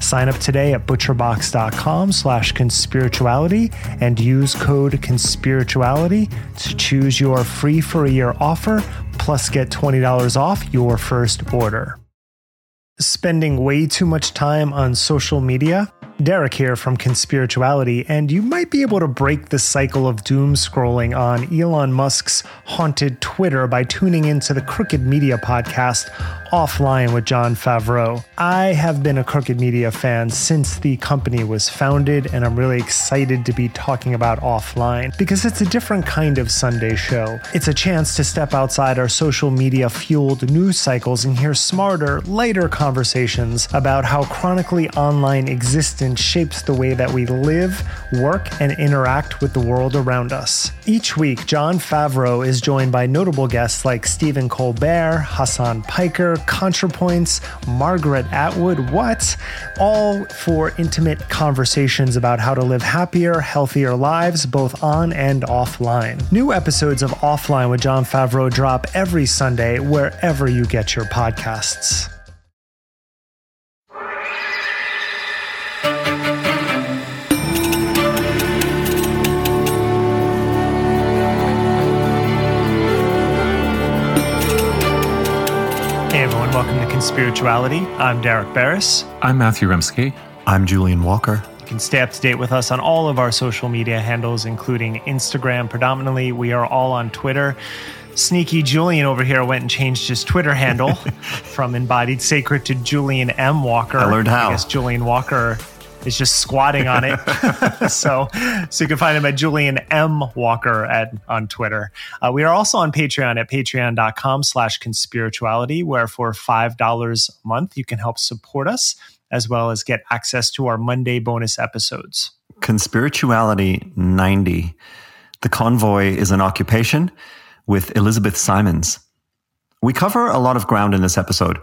Sign up today at butcherbox.com slash conspirituality and use code conspirituality to choose your free for a year offer plus get $20 off your first order. Spending way too much time on social media? Derek here from Conspirituality, and you might be able to break the cycle of doom scrolling on Elon Musk's haunted Twitter by tuning into the Crooked Media podcast offline with Jon Favreau. I have been a Crooked Media fan since the company was founded, and I'm really excited to be talking about offline because it's a different kind of Sunday show. It's a chance to step outside our social media fueled news cycles and hear smarter, lighter conversations about how chronically online existence shapes the way that we live, work, and interact with the world around us. Each week, Jon Favreau is joined by notable guests like Stephen Colbert, Hasan Piker, ContraPoints, Margaret Atwood, what? All for intimate conversations about how to live happier, healthier lives, both on and offline. New episodes of Offline with Jon Favreau drop every Sunday wherever you get your podcasts. Welcome to Conspirituality. I'm Derek Beres. I'm Matthew Remski. I'm Julian Walker. You can stay up to date with us on all of our social media handles, including Instagram predominantly. We are all on Twitter. Sneaky Julian over here went and changed his Twitter handle from Embodied Sacred to Julian M. Walker. I learned how. I guess Julian Walker is just squatting on it. so, so you can find him at Julian M. Walker at on Twitter. Uh, we are also on Patreon at patreon.com slash conspirituality, where for $5 a month, you can help support us as well as get access to our Monday bonus episodes. Conspirituality 90. The convoy is an occupation with Elizabeth Simons. We cover a lot of ground in this episode,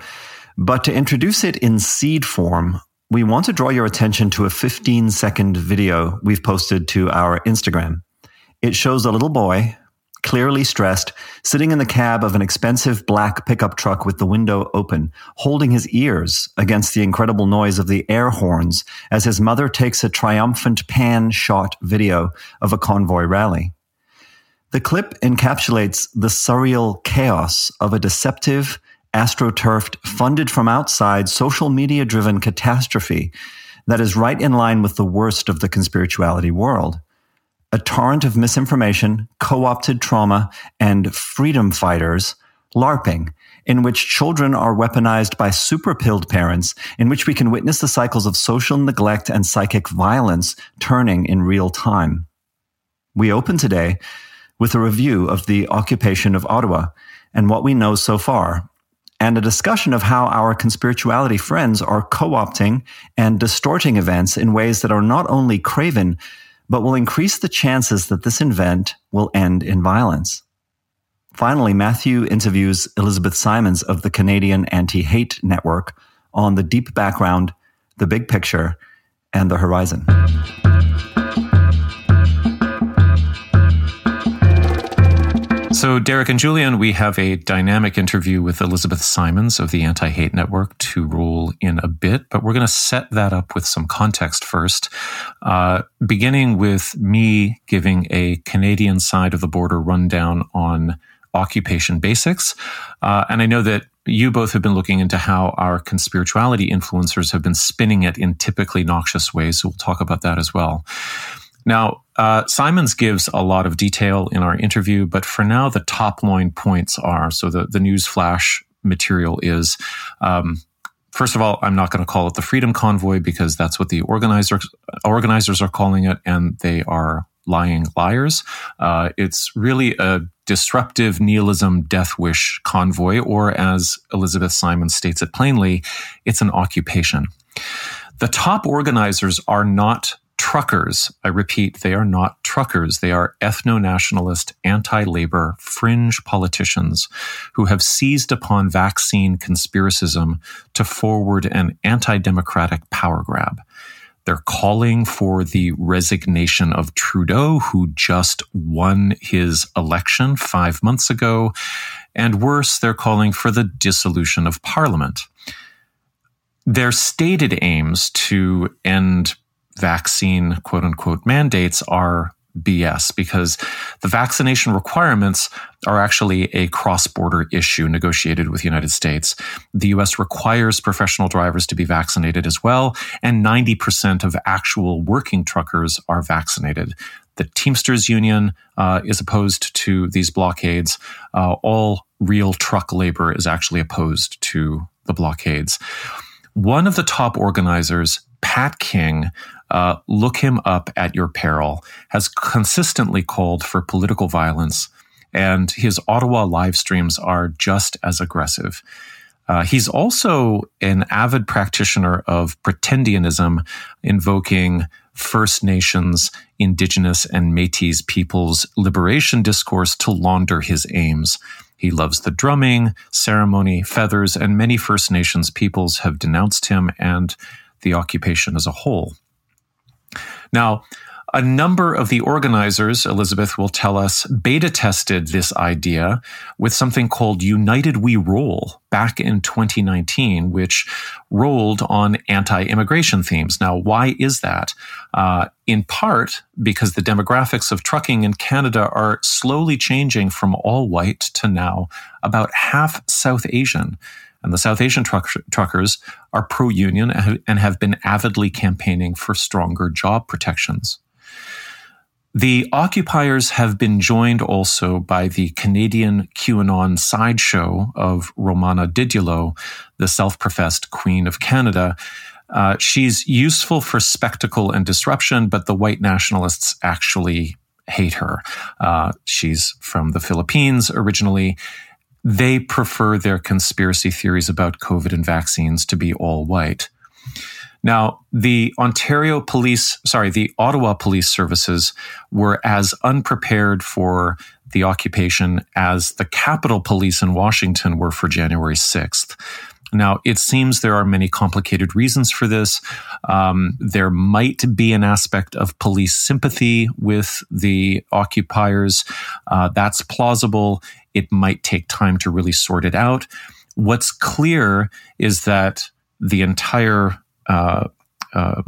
but to introduce it in seed form, we want to draw your attention to a 15 second video we've posted to our Instagram. It shows a little boy, clearly stressed, sitting in the cab of an expensive black pickup truck with the window open, holding his ears against the incredible noise of the air horns as his mother takes a triumphant pan shot video of a convoy rally. The clip encapsulates the surreal chaos of a deceptive, astroturfed, funded from outside, social media driven catastrophe that is right in line with the worst of the conspirituality world. A torrent of misinformation, co opted trauma, and freedom fighters LARPing, in which children are weaponized by super pilled parents, in which we can witness the cycles of social neglect and psychic violence turning in real time. We open today with a review of the occupation of Ottawa and what we know so far and a discussion of how our conspirituality friends are co opting and distorting events in ways that are not only craven, but will increase the chances that this event will end in violence. Finally, Matthew interviews Elizabeth Simons of the Canadian Anti Hate Network on the deep background, the big picture, and the horizon. So, Derek and Julian, we have a dynamic interview with Elizabeth Simons of the Anti Hate Network to roll in a bit, but we're going to set that up with some context first, uh, beginning with me giving a Canadian side of the border rundown on occupation basics. Uh, and I know that you both have been looking into how our conspirituality influencers have been spinning it in typically noxious ways. So we'll talk about that as well. Now, uh, Simons gives a lot of detail in our interview, but for now, the top line points are so the, the news flash material is um, first of all, I'm not going to call it the Freedom Convoy because that's what the organizers organizers are calling it, and they are lying liars. Uh, it's really a disruptive nihilism death wish convoy, or as Elizabeth Simons states it plainly, it's an occupation. The top organizers are not truckers. I repeat, they are not truckers. They are ethno nationalist, anti labor, fringe politicians who have seized upon vaccine conspiracism to forward an anti democratic power grab. They're calling for the resignation of Trudeau, who just won his election five months ago. And worse, they're calling for the dissolution of parliament. Their stated aims to end vaccine quote unquote mandates are BS because the vaccination requirements are actually a cross-border issue negotiated with the United States. The US requires professional drivers to be vaccinated as well, and 90% of actual working truckers are vaccinated. The Teamsters Union uh, is opposed to these blockades. Uh, all real truck labor is actually opposed to the blockades. One of the top organizers, Pat King, uh, look him up at your peril, has consistently called for political violence, and his Ottawa live streams are just as aggressive. Uh, he's also an avid practitioner of pretendianism, invoking First Nations, Indigenous, and Metis peoples' liberation discourse to launder his aims. He loves the drumming, ceremony, feathers, and many First Nations peoples have denounced him and the occupation as a whole. Now, a number of the organizers, Elizabeth will tell us, beta tested this idea with something called United We Roll back in 2019, which rolled on anti immigration themes. Now, why is that? Uh, in part because the demographics of trucking in Canada are slowly changing from all white to now about half South Asian. And the South Asian truck- truckers are pro union and have been avidly campaigning for stronger job protections. The occupiers have been joined also by the Canadian QAnon sideshow of Romana Didulo, the self professed Queen of Canada. Uh, she's useful for spectacle and disruption, but the white nationalists actually hate her. Uh, she's from the Philippines originally, they prefer their conspiracy theories about COVID and vaccines to be all white. Now, the Ontario police, sorry, the Ottawa police services were as unprepared for the occupation as the Capitol Police in Washington were for January 6th. Now, it seems there are many complicated reasons for this. Um, there might be an aspect of police sympathy with the occupiers. Uh, that's plausible. It might take time to really sort it out. What's clear is that the entire uh, uh,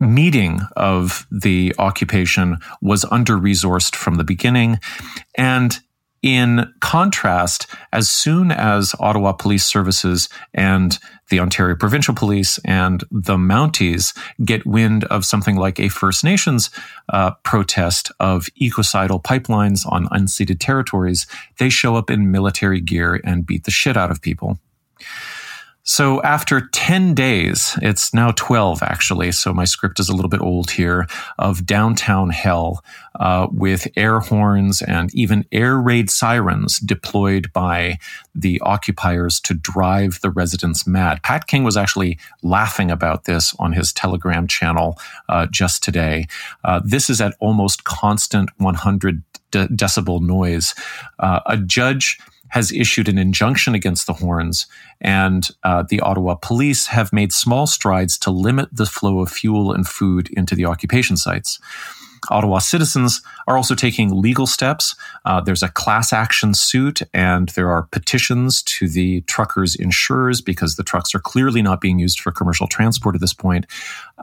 meeting of the occupation was under resourced from the beginning. And in contrast, as soon as Ottawa Police Services and the Ontario Provincial Police and the Mounties get wind of something like a First Nations uh, protest of ecocidal pipelines on unceded territories, they show up in military gear and beat the shit out of people. So after 10 days, it's now 12 actually, so my script is a little bit old here, of downtown hell uh, with air horns and even air raid sirens deployed by the occupiers to drive the residents mad. Pat King was actually laughing about this on his Telegram channel uh, just today. Uh, this is at almost constant 100 de- decibel noise. Uh, a judge has issued an injunction against the horns, and uh, the Ottawa police have made small strides to limit the flow of fuel and food into the occupation sites. Ottawa citizens are also taking legal steps. Uh, there's a class action suit, and there are petitions to the truckers' insurers because the trucks are clearly not being used for commercial transport at this point.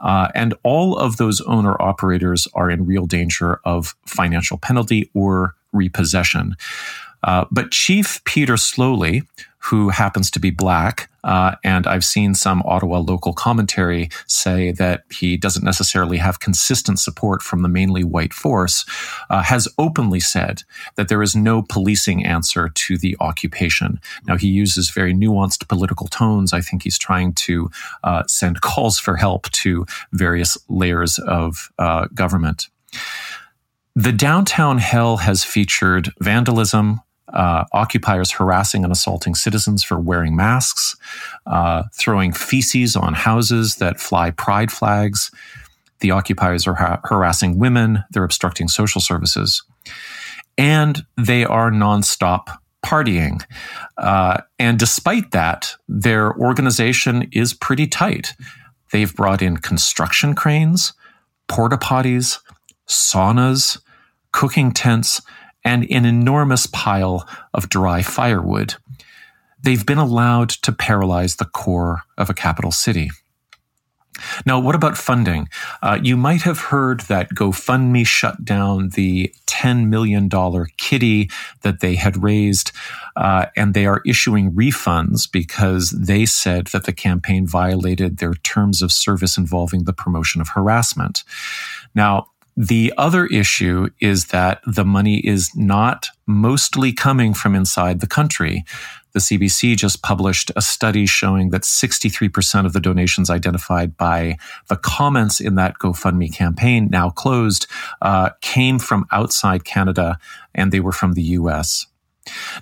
Uh, and all of those owner operators are in real danger of financial penalty or repossession. Uh, but Chief Peter Sloly, who happens to be black, uh, and I've seen some Ottawa local commentary say that he doesn't necessarily have consistent support from the mainly white force, uh, has openly said that there is no policing answer to the occupation. Now, he uses very nuanced political tones. I think he's trying to uh, send calls for help to various layers of uh, government. The downtown hell has featured vandalism, uh, occupiers harassing and assaulting citizens for wearing masks, uh, throwing feces on houses that fly pride flags. The occupiers are ha- harassing women, they're obstructing social services. And they are nonstop partying. Uh, and despite that, their organization is pretty tight. They've brought in construction cranes, porta potties, saunas, cooking tents, and an enormous pile of dry firewood. They've been allowed to paralyze the core of a capital city. Now, what about funding? Uh, you might have heard that GoFundMe shut down the $10 million kitty that they had raised, uh, and they are issuing refunds because they said that the campaign violated their terms of service involving the promotion of harassment. Now, the other issue is that the money is not mostly coming from inside the country. The CBC just published a study showing that 63% of the donations identified by the comments in that GoFundMe campaign, now closed, uh, came from outside Canada and they were from the US.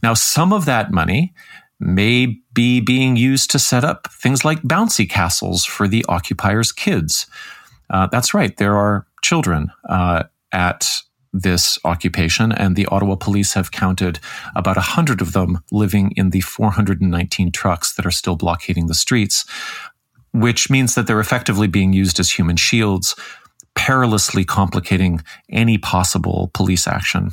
Now, some of that money may be being used to set up things like bouncy castles for the occupiers' kids. Uh, that's right, there are children uh, at this occupation, and the Ottawa police have counted about 100 of them living in the 419 trucks that are still blockading the streets, which means that they're effectively being used as human shields, perilously complicating any possible police action.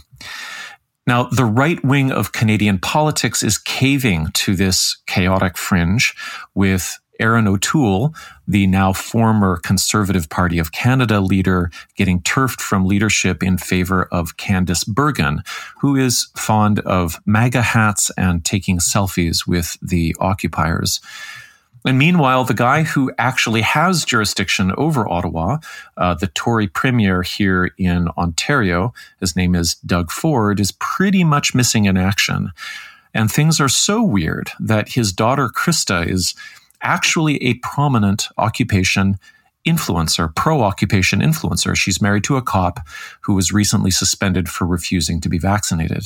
Now, the right wing of Canadian politics is caving to this chaotic fringe with Erin O'Toole, the now former Conservative Party of Canada leader, getting turfed from leadership in favor of Candice Bergen, who is fond of MAGA hats and taking selfies with the occupiers. And meanwhile, the guy who actually has jurisdiction over Ottawa, uh, the Tory premier here in Ontario, his name is Doug Ford, is pretty much missing in action. And things are so weird that his daughter Krista is actually a prominent occupation influencer, pro occupation influencer. She's married to a cop who was recently suspended for refusing to be vaccinated.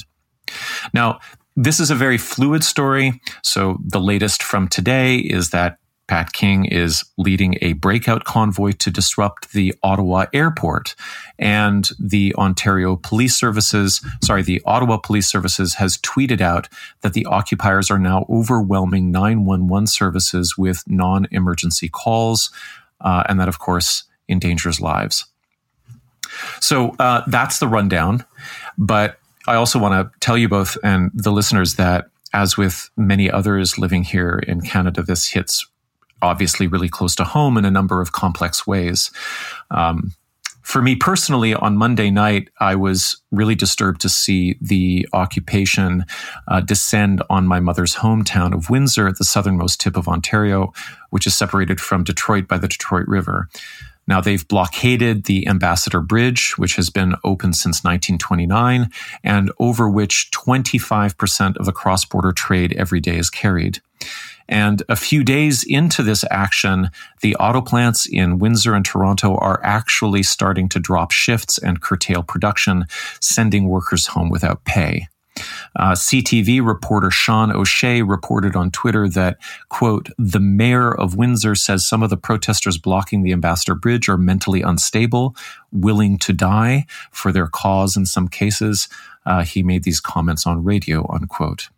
Now, this is a very fluid story. So, the latest from today is that Pat King is leading a breakout convoy to disrupt the Ottawa airport. And the Ontario Police Services, sorry, the Ottawa Police Services has tweeted out that the occupiers are now overwhelming 911 services with non emergency calls. Uh, and that, of course, endangers lives. So uh, that's the rundown. But I also want to tell you both and the listeners that as with many others living here in Canada, this hits obviously really close to home in a number of complex ways. Um, for me personally, on Monday night, I was really disturbed to see the occupation uh, descend on my mother's hometown of Windsor at the southernmost tip of Ontario, which is separated from Detroit by the Detroit River. Now, they've blockaded the Ambassador Bridge, which has been open since 1929, and over which 25% of the cross border trade every day is carried. And a few days into this action, the auto plants in Windsor and Toronto are actually starting to drop shifts and curtail production, sending workers home without pay. Uh, CTV reporter Sean O'Shea reported on Twitter that, quote, the mayor of Windsor says some of the protesters blocking the Ambassador Bridge are mentally unstable, willing to die for their cause in some cases. Uh, he made these comments on radio, unquote.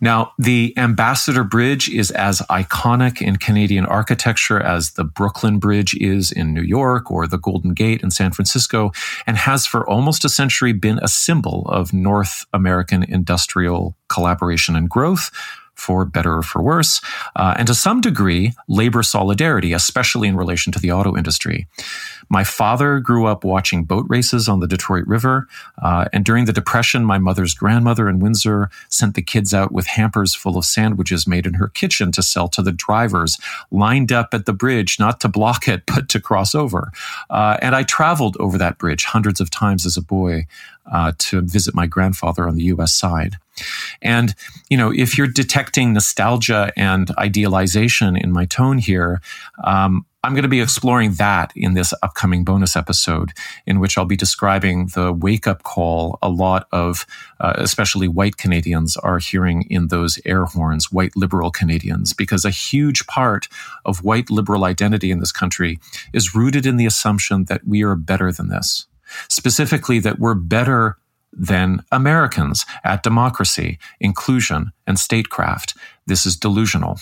Now, the Ambassador Bridge is as iconic in Canadian architecture as the Brooklyn Bridge is in New York or the Golden Gate in San Francisco, and has for almost a century been a symbol of North American industrial collaboration and growth for better or for worse, uh, and to some degree, labor solidarity, especially in relation to the auto industry. My father grew up watching boat races on the Detroit River, uh, and during the Depression, my mother's grandmother in Windsor sent the kids out with hampers full of sandwiches made in her kitchen to sell to the drivers lined up at the bridge, not to block it, but to cross over. Uh, and I traveled over that bridge hundreds of times as a boy uh, to visit my grandfather on the U.S. side. And, you know, if you're detecting nostalgia and idealization in my tone here, um, I'm going to be exploring that in this upcoming bonus episode, in which I'll be describing the wake up call a lot of, uh, especially white Canadians, are hearing in those air horns, white liberal Canadians, because a huge part of white liberal identity in this country is rooted in the assumption that we are better than this. Specifically, that we're better than Americans at democracy, inclusion, and statecraft. This is delusional.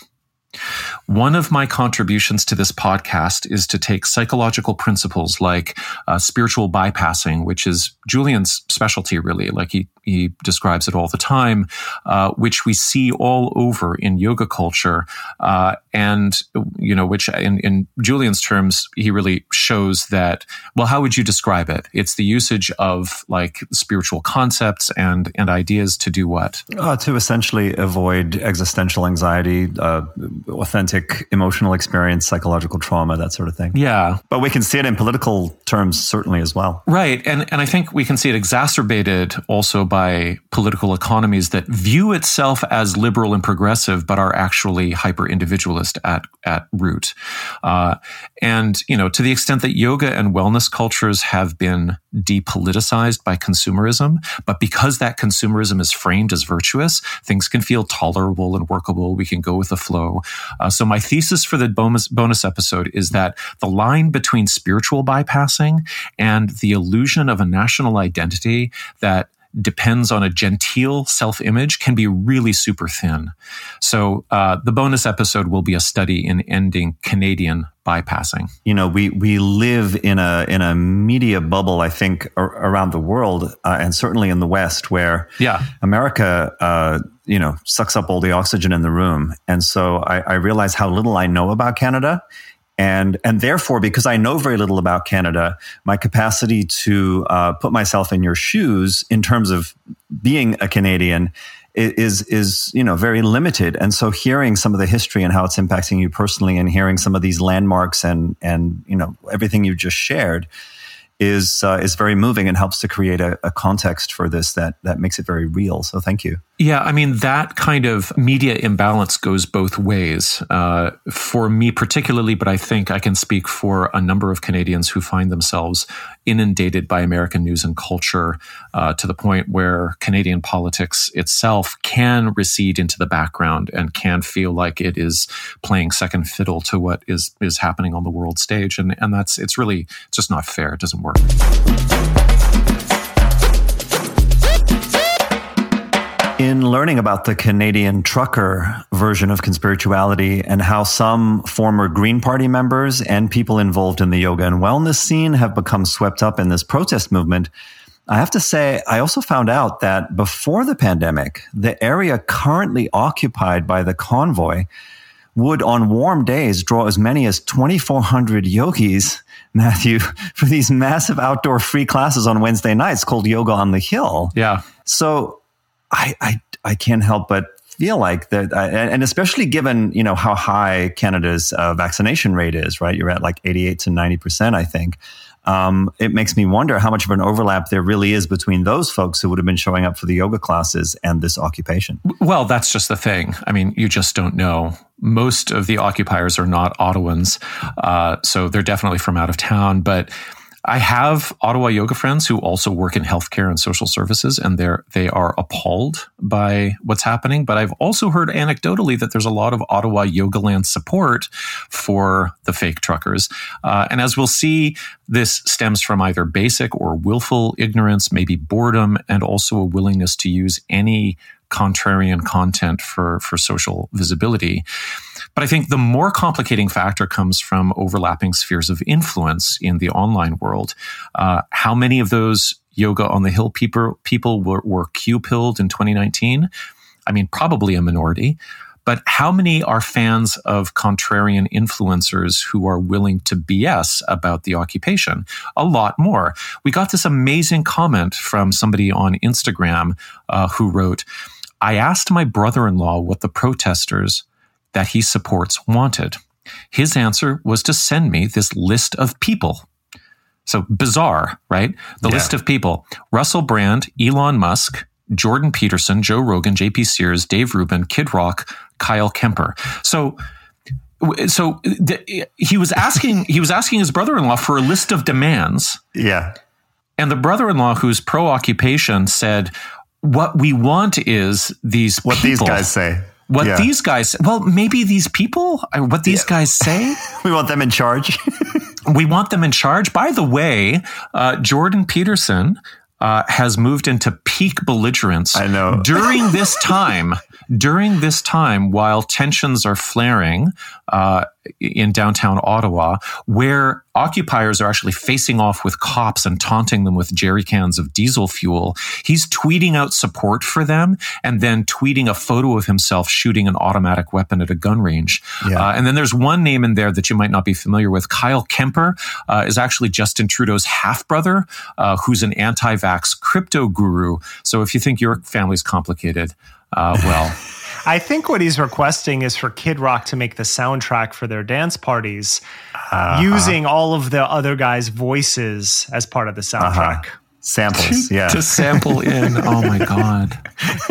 One of my contributions to this podcast is to take psychological principles like uh, spiritual bypassing, which is Julian's specialty, really. Like he, he describes it all the time, uh, which we see all over in yoga culture. Uh, and, you know, which in, in Julian's terms, he really shows that, well, how would you describe it? It's the usage of like spiritual concepts and, and ideas to do what? Uh, to essentially avoid existential anxiety, uh, authentic emotional experience, psychological trauma, that sort of thing. Yeah. But we can see it in political terms, certainly as well. Right. And, and I think we can see it exacerbated also by political economies that view itself as liberal and progressive, but are actually hyper individualist at, at root. Uh, and, you know, to the extent that yoga and wellness cultures have been depoliticized by consumerism, but because that consumerism is framed as virtuous, things can feel tolerable and workable. We can go with the flow. Uh, so my thesis for the bonus, bonus episode is that the line between spiritual bypassing and the illusion of a national identity that depends on a genteel self image can be really super thin. So, uh, the bonus episode will be a study in ending Canadian bypassing. You know, we we live in a in a media bubble. I think ar- around the world, uh, and certainly in the West, where yeah, America, uh, you know, sucks up all the oxygen in the room, and so I, I realize how little I know about Canada. And, and therefore, because I know very little about Canada, my capacity to uh, put myself in your shoes in terms of being a Canadian is is you know very limited and so hearing some of the history and how it's impacting you personally and hearing some of these landmarks and and you know everything you just shared is uh, is very moving and helps to create a, a, context for this that that makes it very real. So thank you. Yeah, I mean that kind of media imbalance goes both ways. Uh, for me particularly, but I think I can speak for a number of Canadians who find themselves inundated by American news and culture uh, to the point where Canadian politics itself can recede into the background and can feel like it is playing second fiddle to what is is happening on the world stage, and and that's it's really it's just not fair. It doesn't work. In learning about the Canadian trucker version of conspirituality and how some former Green Party members and people involved in the yoga and wellness scene have become swept up in this protest movement, I have to say, I also found out that before the pandemic, the area currently occupied by the convoy would on warm days draw as many as 2,400 yogis, Matthew, for these massive outdoor free classes on Wednesday nights called Yoga on the Hill. Yeah. So I, I, I can't help but feel like that, and especially given, you know, how high Canada's uh, vaccination rate is, right? You're at like 88 to 90%, I think um, it makes me wonder how much of an overlap there really is between those folks who would have been showing up for the yoga classes and this occupation. Well, that's just the thing. I mean, you just don't know. Most of the occupiers are not Ottawans, uh, so they're definitely from out of town, but I have Ottawa yoga friends who also work in healthcare and social services, and they're they are appalled by what's happening. But I've also heard anecdotally that there's a lot of Ottawa Yoga Land support for the fake truckers. Uh, and as we'll see, this stems from either basic or willful ignorance, maybe boredom, and also a willingness to use any contrarian content for for social visibility. But I think the more complicating factor comes from overlapping spheres of influence in the online world. Uh, how many of those yoga on the hill people people were, were Q pilled in 2019? I mean, probably a minority. But how many are fans of contrarian influencers who are willing to BS about the occupation? A lot more. We got this amazing comment from somebody on Instagram uh, who wrote, I asked my brother in law what the protesters that he supports wanted. His answer was to send me this list of people. So bizarre, right? The yeah. list of people Russell Brand, Elon Musk, Jordan Peterson, Joe Rogan, JP Sears, Dave Rubin, Kid Rock, Kyle Kemper. So so th- he was asking he was asking his brother-in-law for a list of demands. Yeah. And the brother-in-law who's pro occupation said what we want is these what people, these guys say. What yeah. these guys well maybe these people uh, what these yeah. guys say we want them in charge. we want them in charge. By the way, uh, Jordan Peterson uh, has moved into peak belligerence. I know. During this time, during this time, while tensions are flaring uh, in downtown Ottawa, where occupiers are actually facing off with cops and taunting them with jerry cans of diesel fuel, he's tweeting out support for them and then tweeting a photo of himself shooting an automatic weapon at a gun range. Yeah. Uh, and then there's one name in there that you might not be familiar with. Kyle Kemper uh, is actually Justin Trudeau's half brother, uh, who's an anti vax crypto guru. So if you think your family's complicated, uh, well. I think what he's requesting is for Kid Rock to make the soundtrack for their dance parties uh-huh. using all of the other guys' voices as part of the uh-huh. soundtrack. Uh-huh. Samples, yeah. to sample in. Oh my God.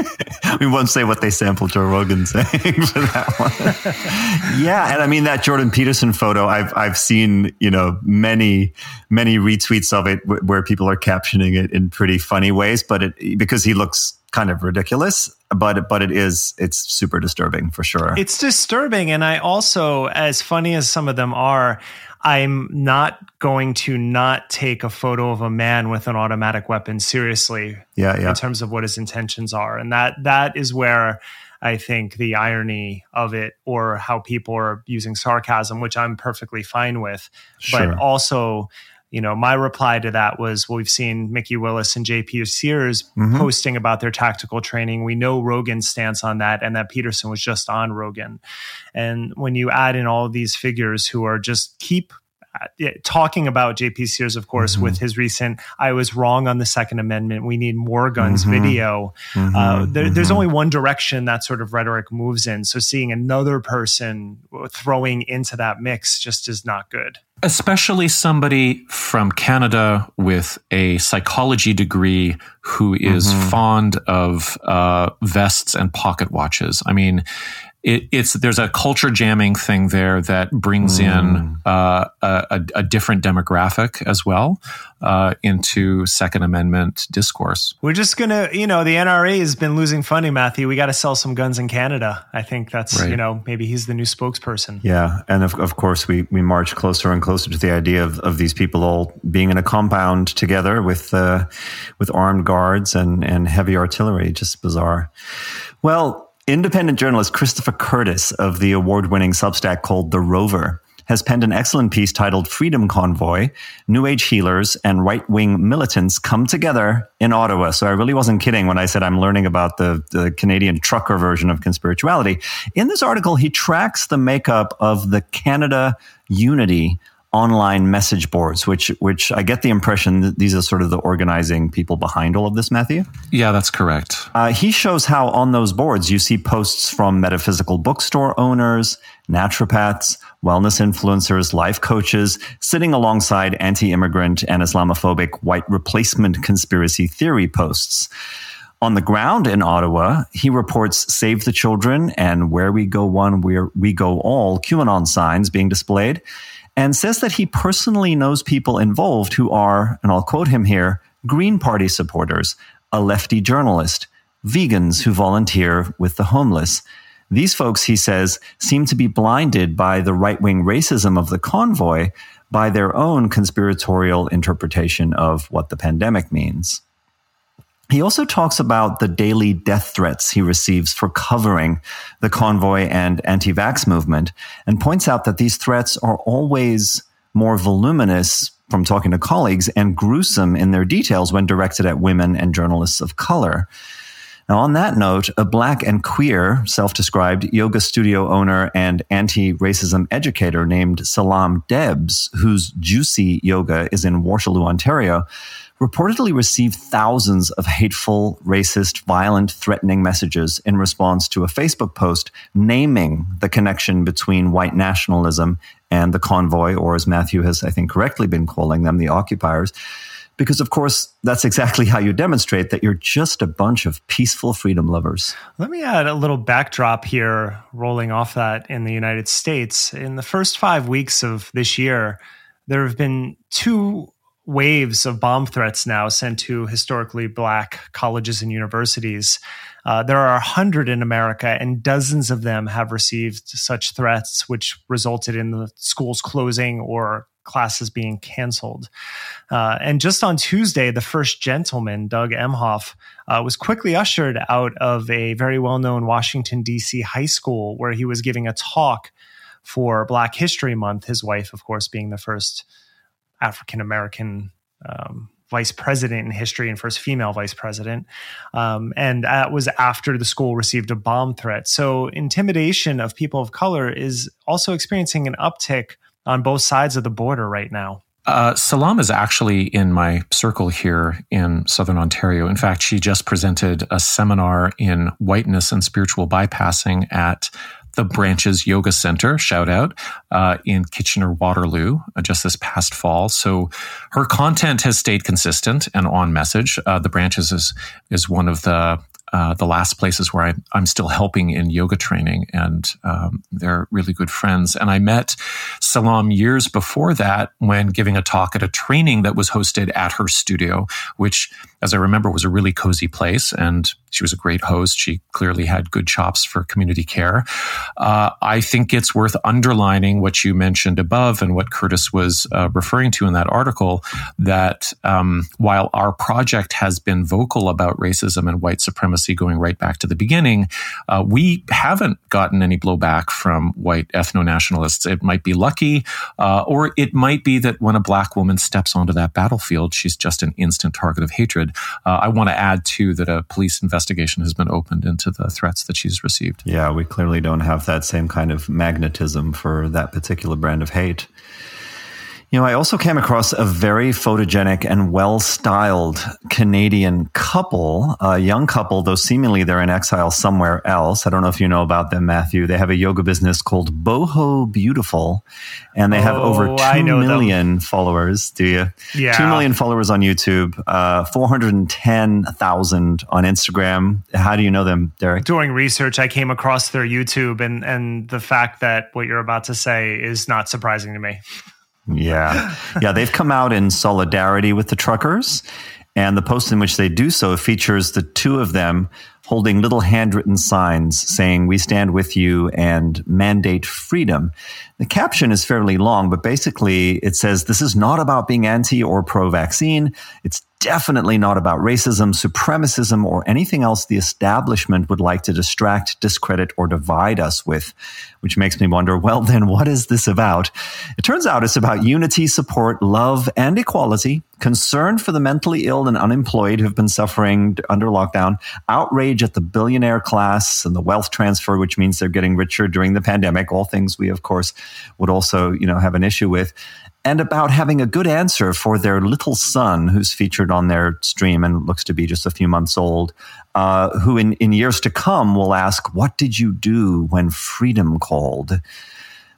we won't say what they sampled Joe Rogan saying for that one. yeah. And I mean, that Jordan Peterson photo, I've, I've seen, you know, many, many retweets of it where people are captioning it in pretty funny ways, but it, because he looks kind of ridiculous but but it is it's super disturbing for sure it's disturbing and i also as funny as some of them are i'm not going to not take a photo of a man with an automatic weapon seriously yeah, yeah. in terms of what his intentions are and that that is where I think the irony of it or how people are using sarcasm, which I'm perfectly fine with, sure. but also you know, my reply to that was, well, we've seen Mikki Willis and JP Sears mm-hmm. posting about their tactical training. We know Rogan's stance on that, and that Peterson was just on Rogan. And when you add in all of these figures who are just keep talking about JP Sears, of course, mm-hmm. with his recent "I was wrong on the Second Amendment. We need more guns" mm-hmm. video. Mm-hmm. Uh, there, there's mm-hmm. only one direction that sort of rhetoric moves in. So seeing another person throwing into that mix just is not good. Especially somebody from Canada with a psychology degree who is mm-hmm. fond of uh, vests and pocket watches. I mean, it, it's there's a culture jamming thing there that brings mm. in uh, a, a, different demographic as well uh, into Second Amendment discourse. We're just gonna, you know, the NRA has been losing funding, Matthew. We got to sell some guns in Canada. I think that's, right. you know, maybe he's the new spokesperson. Yeah, and of, of course we we march closer and closer to the idea of, of these people all being in a compound together with uh, with armed guards and and heavy artillery. Just bizarre. Well, Independent journalist Christopher Curtis of the award winning Substack called The Rover has penned an excellent piece titled Freedom Convoy New Age Healers and Right Wing Militants Come Together in Ottawa. So I really wasn't kidding when I said I'm learning about the, the Canadian trucker version of conspirituality. In this article, he tracks the makeup of the Canada Unity online message boards, which which I get the impression that these are sort of the organizing people behind all of this, Matthew. Yeah, that's correct. Uh, he shows how on those boards you see posts from metaphysical bookstore owners, naturopaths, wellness influencers, life coaches, sitting alongside anti-immigrant and Islamophobic white replacement conspiracy theory posts. On the ground in Ottawa, he reports Save the Children and Where We Go One, Where We Go All QAnon signs being displayed and says that he personally knows people involved who are, and I'll quote him here, Green Party supporters, a lefty journalist, vegans who volunteer with the homeless. These folks, he says, seem to be blinded by the right wing racism of the convoy by their own conspiratorial interpretation of what the pandemic means. He also talks about the daily death threats he receives for covering the convoy and anti vax movement and points out that these threats are always more voluminous from talking to colleagues and gruesome in their details when directed at women and journalists of color. Now, on that note, a black and queer, self described yoga studio owner and anti racism educator named Selam Debs, whose Juicy Yoga is in Waterloo, Ontario, reportedly received thousands of hateful, racist, violent, threatening messages in response to a Facebook post naming the connection between white nationalism and the convoy, or as Matthew has, I think, correctly been calling them, the occupiers. Because, of course, that's exactly how you demonstrate that you're just a bunch of peaceful freedom lovers. Let me add a little backdrop here, rolling off that in the United States. In the first five weeks of this year, there have been two waves of bomb threats now sent to historically black colleges and universities. Uh, there are a hundred in America, and dozens of them have received such threats, which resulted in the schools closing or classes being canceled. Uh, and just on Tuesday, the first gentleman, Doug Emhoff, uh, was quickly ushered out of a very well known Washington, D.C. high school where he was giving a talk for Black History Month, his wife, of course, being the first African American. Um, vice president in history and first female vice president. Um, and that was after the school received a bomb threat. So, intimidation of people of color is also experiencing an uptick on both sides of the border right now. Uh, Selam is actually in my circle here in Southern Ontario. In fact, she just presented a seminar in whiteness and spiritual bypassing at the Branches Yoga Center, shout out, uh, in Kitchener Waterloo uh, just this past fall. So her content has stayed consistent and on message. Uh, the Branches is, is one of the uh, the last places where I, am still helping in yoga training, and um, they're really good friends. And I met Selam years before that when giving a talk at a training that was hosted at her studio, which, as I remember, was a really cozy place. And she was a great host. She clearly had good chops for community care. Uh, I think it's worth underlining what you mentioned above and what Curtis was uh, referring to in that article that um, while our project has been vocal about racism and white supremacy going right back to the beginning, uh, we haven't gotten any blowback from white ethno nationalists. It might be lucky, uh, or it might be that when a black woman steps onto that battlefield, she's just an instant target of hatred. Uh, I want to add, too, that a police investigation investigation has been opened into the threats that she's received. Yeah, we clearly don't have that same kind of magnetism for that particular brand of hate. You know, I also came across a very photogenic and well styled Canadian couple, a young couple, though seemingly they're in exile somewhere else. I don't know if you know about them, Matthew. They have a yoga business called Boho Beautiful, and they have oh, over 2 million them. followers. Do you? Yeah. 2 million followers on YouTube, uh, 410,000 on Instagram. How do you know them, Derek? Doing research, I came across their YouTube, and, and the fact that what you're about to say is not surprising to me. Yeah. Yeah. They've come out in solidarity with the truckers. And the post in which they do so features the two of them holding little handwritten signs saying, We stand with you and mandate freedom. The caption is fairly long, but basically it says, This is not about being anti or pro vaccine. It's definitely not about racism, supremacism, or anything else the establishment would like to distract, discredit, or divide us with. Which makes me wonder, well, then what is this about? It turns out it's about unity, support, love, and equality, concern for the mentally ill and unemployed who've been suffering under lockdown, outrage at the billionaire class and the wealth transfer, which means they're getting richer during the pandemic, all things we, of course, would also, you know, have an issue with and about having a good answer for their little son, who's featured on their stream and looks to be just a few months old, uh, who in, in years to come will ask, What did you do when freedom called?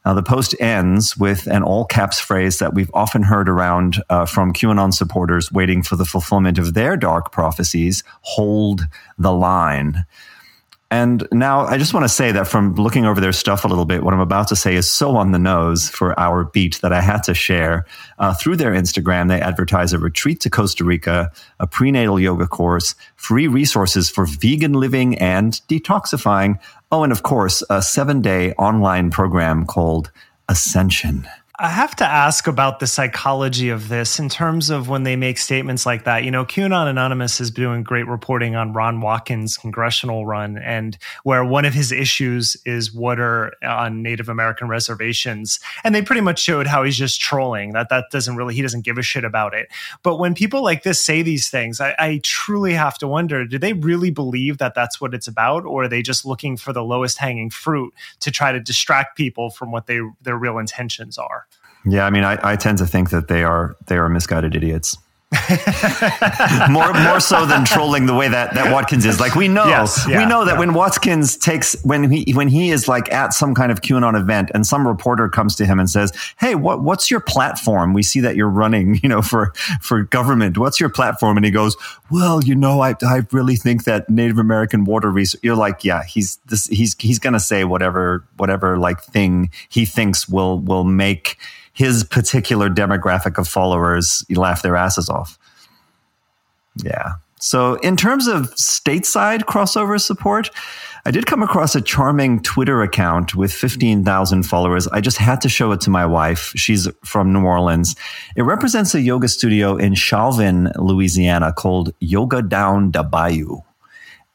Now, the post ends with an all caps phrase that we've often heard around uh, from QAnon supporters waiting for the fulfillment of their dark prophecies hold the line. And now I just want to say that from looking over their stuff a little bit, what I'm about to say is so on the nose for our beat that I had to share. Uh, through their Instagram, they advertise a retreat to Costa Rica, a prenatal yoga course, free resources for vegan living and detoxifying. Oh, and of course, a seven day online program called Ascension. I have to ask about the psychology of this in terms of when they make statements like that. You know, QAnon Anonymous is doing great reporting on Ron Watkins' congressional run, and where one of his issues is water on Native American reservations. And they pretty much showed how he's just trolling, that that doesn't really, he doesn't give a shit about it. But when people like this say these things, I, I truly have to wonder do they really believe that that's what it's about, or are they just looking for the lowest hanging fruit to try to distract people from what they, their real intentions are? Yeah, I mean, I, I tend to think that they are they are misguided idiots. more more so than trolling the way that that Watkins is. Like we know, yes, yeah, we know that yeah. when Watkins takes when he when he is like at some kind of QAnon event and some reporter comes to him and says, "Hey, what what's your platform? We see that you're running, you know, for for government. What's your platform?" And he goes, "Well, you know, I I really think that Native American water research." You're like, "Yeah, he's this he's he's going to say whatever whatever like thing he thinks will will make." His particular demographic of followers laugh their asses off. Yeah. So, in terms of stateside crossover support, I did come across a charming Twitter account with 15,000 followers. I just had to show it to my wife. She's from New Orleans. It represents a yoga studio in Chauvin, Louisiana called Yoga Down the Bayou.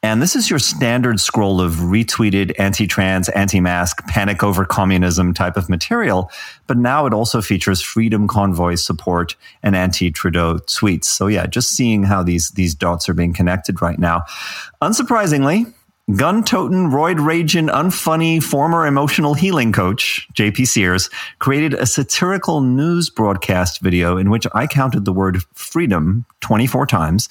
And this is your standard scroll of retweeted anti trans, anti mask, panic over communism type of material. But now it also features Freedom Convoy support and anti Trudeau tweets. So, yeah, just seeing how these, these dots are being connected right now. Unsurprisingly, gun toting, roid raging, unfunny former emotional healing coach, JP Sears, created a satirical news broadcast video in which I counted the word freedom 24 times.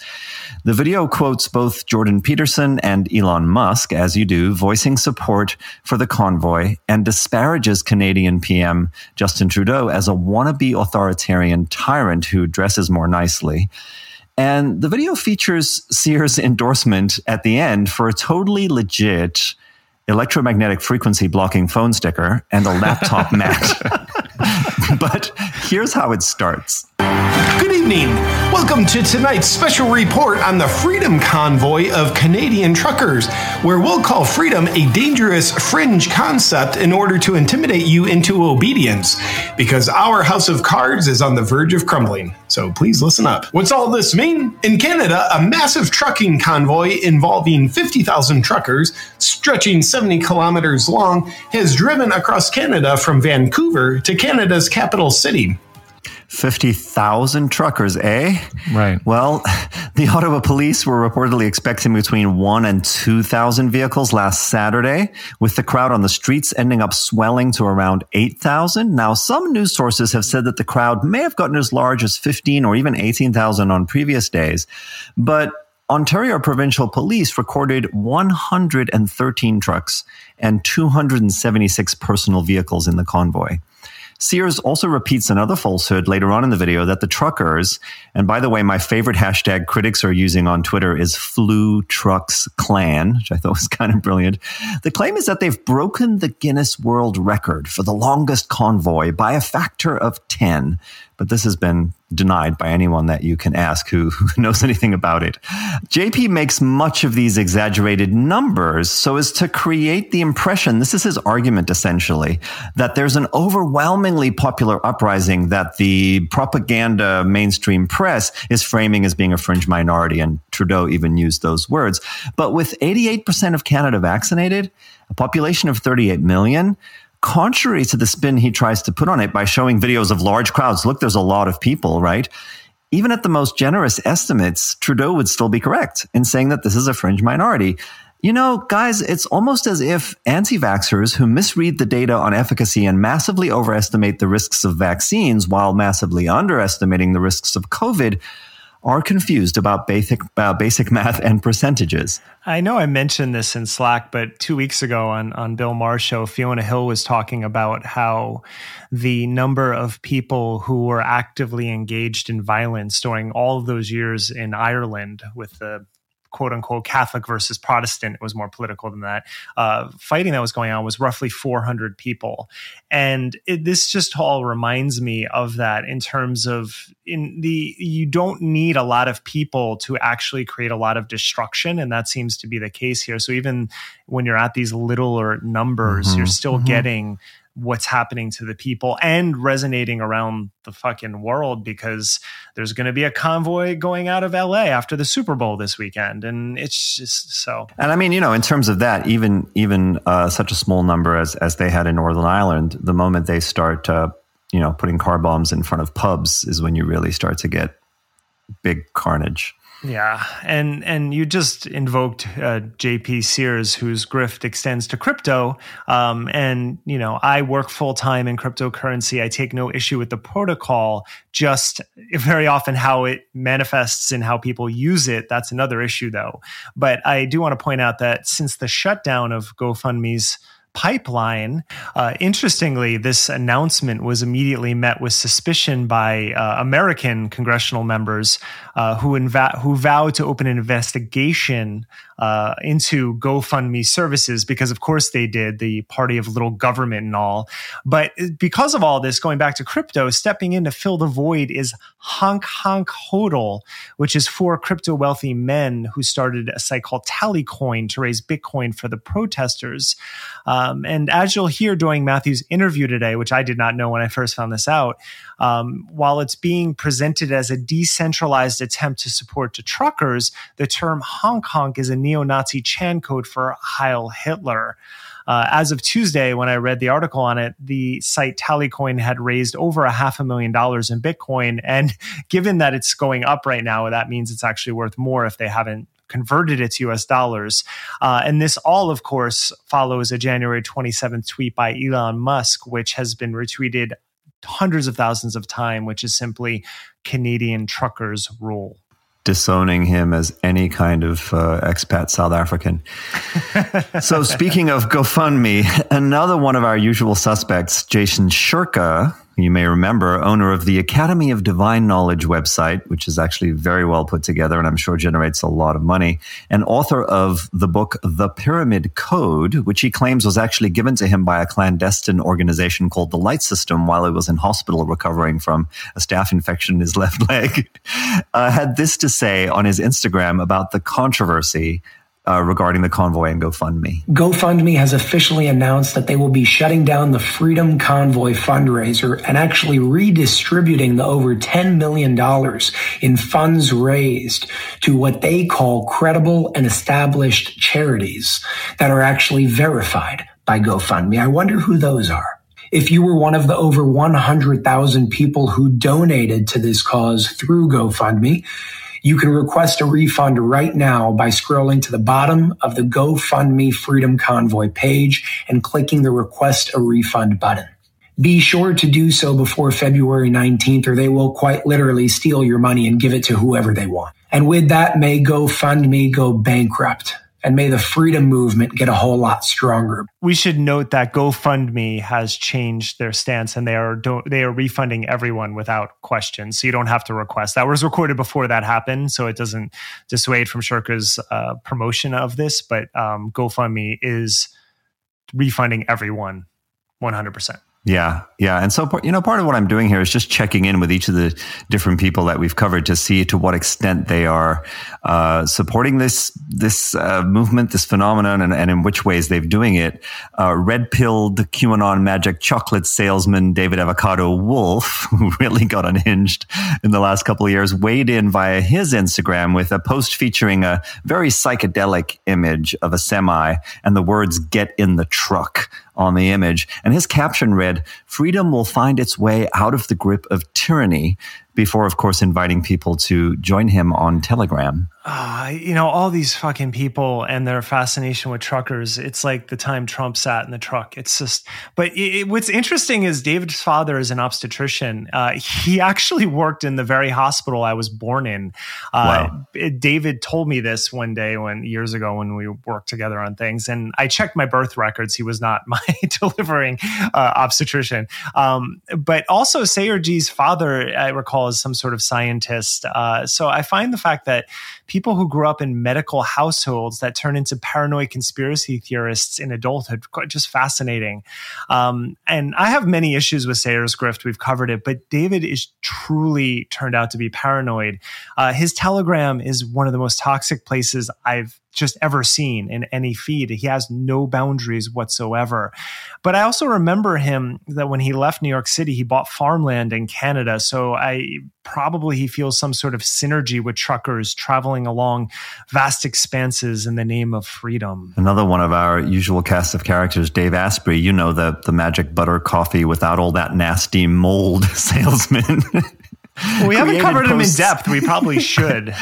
The video quotes both Jordan Peterson and Elon Musk, as you do, voicing support for the convoy and disparages Canadian PM Justin Trudeau as a wannabe authoritarian tyrant who dresses more nicely. And the video features Sears' endorsement at the end for a totally legit electromagnetic frequency blocking phone sticker and a laptop mat. but here's how it starts. Good evening. Welcome to tonight's special report on the Freedom Convoy of Canadian truckers, where we'll call freedom a dangerous fringe concept in order to intimidate you into obedience, because our house of cards is on the verge of crumbling. So please listen up. What's all this mean? In Canada, a massive trucking convoy involving 50,000 truckers, stretching 70 kilometers long, has driven across Canada from Vancouver to Canada's capital city. 50,000 truckers, eh? Right. Well, the Ottawa police were reportedly expecting between 1 and 2,000 vehicles last Saturday, with the crowd on the streets ending up swelling to around 8,000. Now, some news sources have said that the crowd may have gotten as large as 15 or even 18,000 on previous days, but Ontario Provincial Police recorded 113 trucks and 276 personal vehicles in the convoy. Sears also repeats another falsehood later on in the video that the truckers, and by the way, my favorite hashtag critics are using on Twitter is Flu Trucks Clan, which I thought was kind of brilliant. The claim is that they've broken the Guinness World Record for the longest convoy by a factor of 10, but this has been denied by anyone that you can ask who, who knows anything about it. JP makes much of these exaggerated numbers so as to create the impression, this is his argument essentially, that there's an overwhelmingly popular uprising that the propaganda mainstream press is framing as being a fringe minority. And Trudeau even used those words. But with 88% of Canada vaccinated, a population of 38 million, contrary to the spin he tries to put on it by showing videos of large crowds. Look, there's a lot of people, right? Even at the most generous estimates, Trudeau would still be correct in saying that this is a fringe minority. You know, guys, it's almost as if anti vaxxers who misread the data on efficacy and massively overestimate the risks of vaccines while massively underestimating the risks of COVID are confused about basic uh, basic math and percentages. I know I mentioned this in Slack, but two weeks ago on on Bill Maher's show, Fiona Hill was talking about how the number of people who were actively engaged in violence during all of those years in Ireland with the quote unquote Catholic versus Protestant. It was more political than that. Uh, fighting that was going on was roughly 400 people. And it, this just all reminds me of that in terms of in the, you don't need a lot of people to actually create a lot of destruction. And that seems to be the case here. So even when you're at these littler numbers, mm-hmm, you're still mm-hmm. getting what's happening to the people and resonating around the fucking world because there's going to be a convoy going out of LA after the Super Bowl this weekend and it's just so And I mean, you know, in terms of that, even even uh, such a small number as as they had in Northern Ireland, the moment they start uh, you know, putting car bombs in front of pubs is when you really start to get big carnage. Yeah, and and you just invoked uh, J.P. Sears, whose grift extends to crypto. Um, and you know, I work full time in cryptocurrency. I take no issue with the protocol. Just very often how it manifests and how people use it. That's another issue, though. But I do want to point out that since the shutdown of GoFundMe's pipeline. Uh, interestingly, this announcement was immediately met with suspicion by uh, American congressional members uh, who, inva- who vowed to open an investigation uh, into GoFundMe services because, of course, they did the party of little government and all. But because of all this, going back to crypto, stepping in to fill the void is Honk Honk Hodl, which is four crypto wealthy men who started a site called Tallycoin to raise Bitcoin for the protesters. Um, and as you'll hear during Matthew's interview today, which I did not know when I first found this out, um, while it's being presented as a decentralized attempt to support the truckers, the term honk honk is a neo Nazi Chan code for Heil Hitler. Uh, as of Tuesday, when I read the article on it, the site Tallycoin had raised over a half a million dollars in Bitcoin. And given that it's going up right now, that means it's actually worth more if they haven't converted its US dollars. Uh, and this all, of course, follows a January 27th tweet by Elon Musk, which has been retweeted hundreds of thousands of times, which is simply Canadian truckers rule disowning him as any kind of uh, expat South African. so, speaking of GoFundMe, another one of our usual suspects, Jason Shurka, you may remember, owner of the Academy of Divine Knowledge website, which is actually very well put together and I'm sure generates a lot of money, and author of the book The Pyramid Code, which he claims was actually given to him by a clandestine organization called the Light System while he was in hospital recovering from a staph infection in his left leg, uh, had this to say on his Instagram about the controversy uh, regarding the convoy and GoFundMe. GoFundMe has officially announced that they will be shutting down the Freedom Convoy fundraiser and actually redistributing the over $10 million in funds raised to what they call credible and established charities that are actually verified by GoFundMe. I wonder who those are. If you were one of the over 100,000 people who donated to this cause through GoFundMe, you can request a refund right now by scrolling to the bottom of the GoFundMe Freedom Convoy page and clicking the request a refund button. Be sure to do so before February 19th or they will quite literally steal your money and give it to whoever they want. And with that, may GoFundMe go bankrupt and may the freedom movement get a whole lot stronger. We should note that GoFundMe has changed their stance and they are they are refunding everyone without question, so you don't have to request. That was recorded before that happened, so it doesn't dissuade from Shurka's uh, promotion of this. But um, GoFundMe is refunding everyone, one hundred percent. Yeah, yeah, and so you know, part of what I'm doing here is just checking in with each of the different people that we've covered to see to what extent they are uh, supporting this this uh, movement, this phenomenon, and, and, in which ways they're doing it. Uh, Red pilled QAnon magic chocolate salesman David Avocado Wolfe, who really got unhinged in the last couple of years, weighed in via his Instagram with a post featuring a very psychedelic image of a semi and the words "Get in the truck." On the image. And his caption read, Freedom will find its way out of the grip of tyranny before, of course, inviting people to join him on Telegram. Uh, you know, all these fucking people and their fascination with truckers. It's like the time Trump sat in the truck. It's just, but it, what's interesting is David's father is an obstetrician. Uh, he actually worked in the very hospital I was born in. Uh, wow. it, David told me this one day when years ago when we worked together on things, and I checked my birth records. He was not my delivering uh, obstetrician. Um, but also, Sayer Ji's father, I recall, is some sort of scientist. Uh, so I find the fact that people who grew up in medical households that turn into paranoid conspiracy theorists in adulthood just fascinating. Um, and I have many issues with Sayers grift. We've covered it, but David is truly turned out to be paranoid. Uh, his Telegram is one of the most toxic places I've just ever seen in any feed. He has no boundaries whatsoever. But I also remember him that when he left New York City, he bought farmland in Canada. So I probably he feels some sort of synergy with truckers traveling along vast expanses in the name of freedom. Another one of our usual cast of characters, Dave Asprey, you know the the magic butter coffee without all that nasty mold salesman. Well, we haven't covered posts. him in depth. We probably should.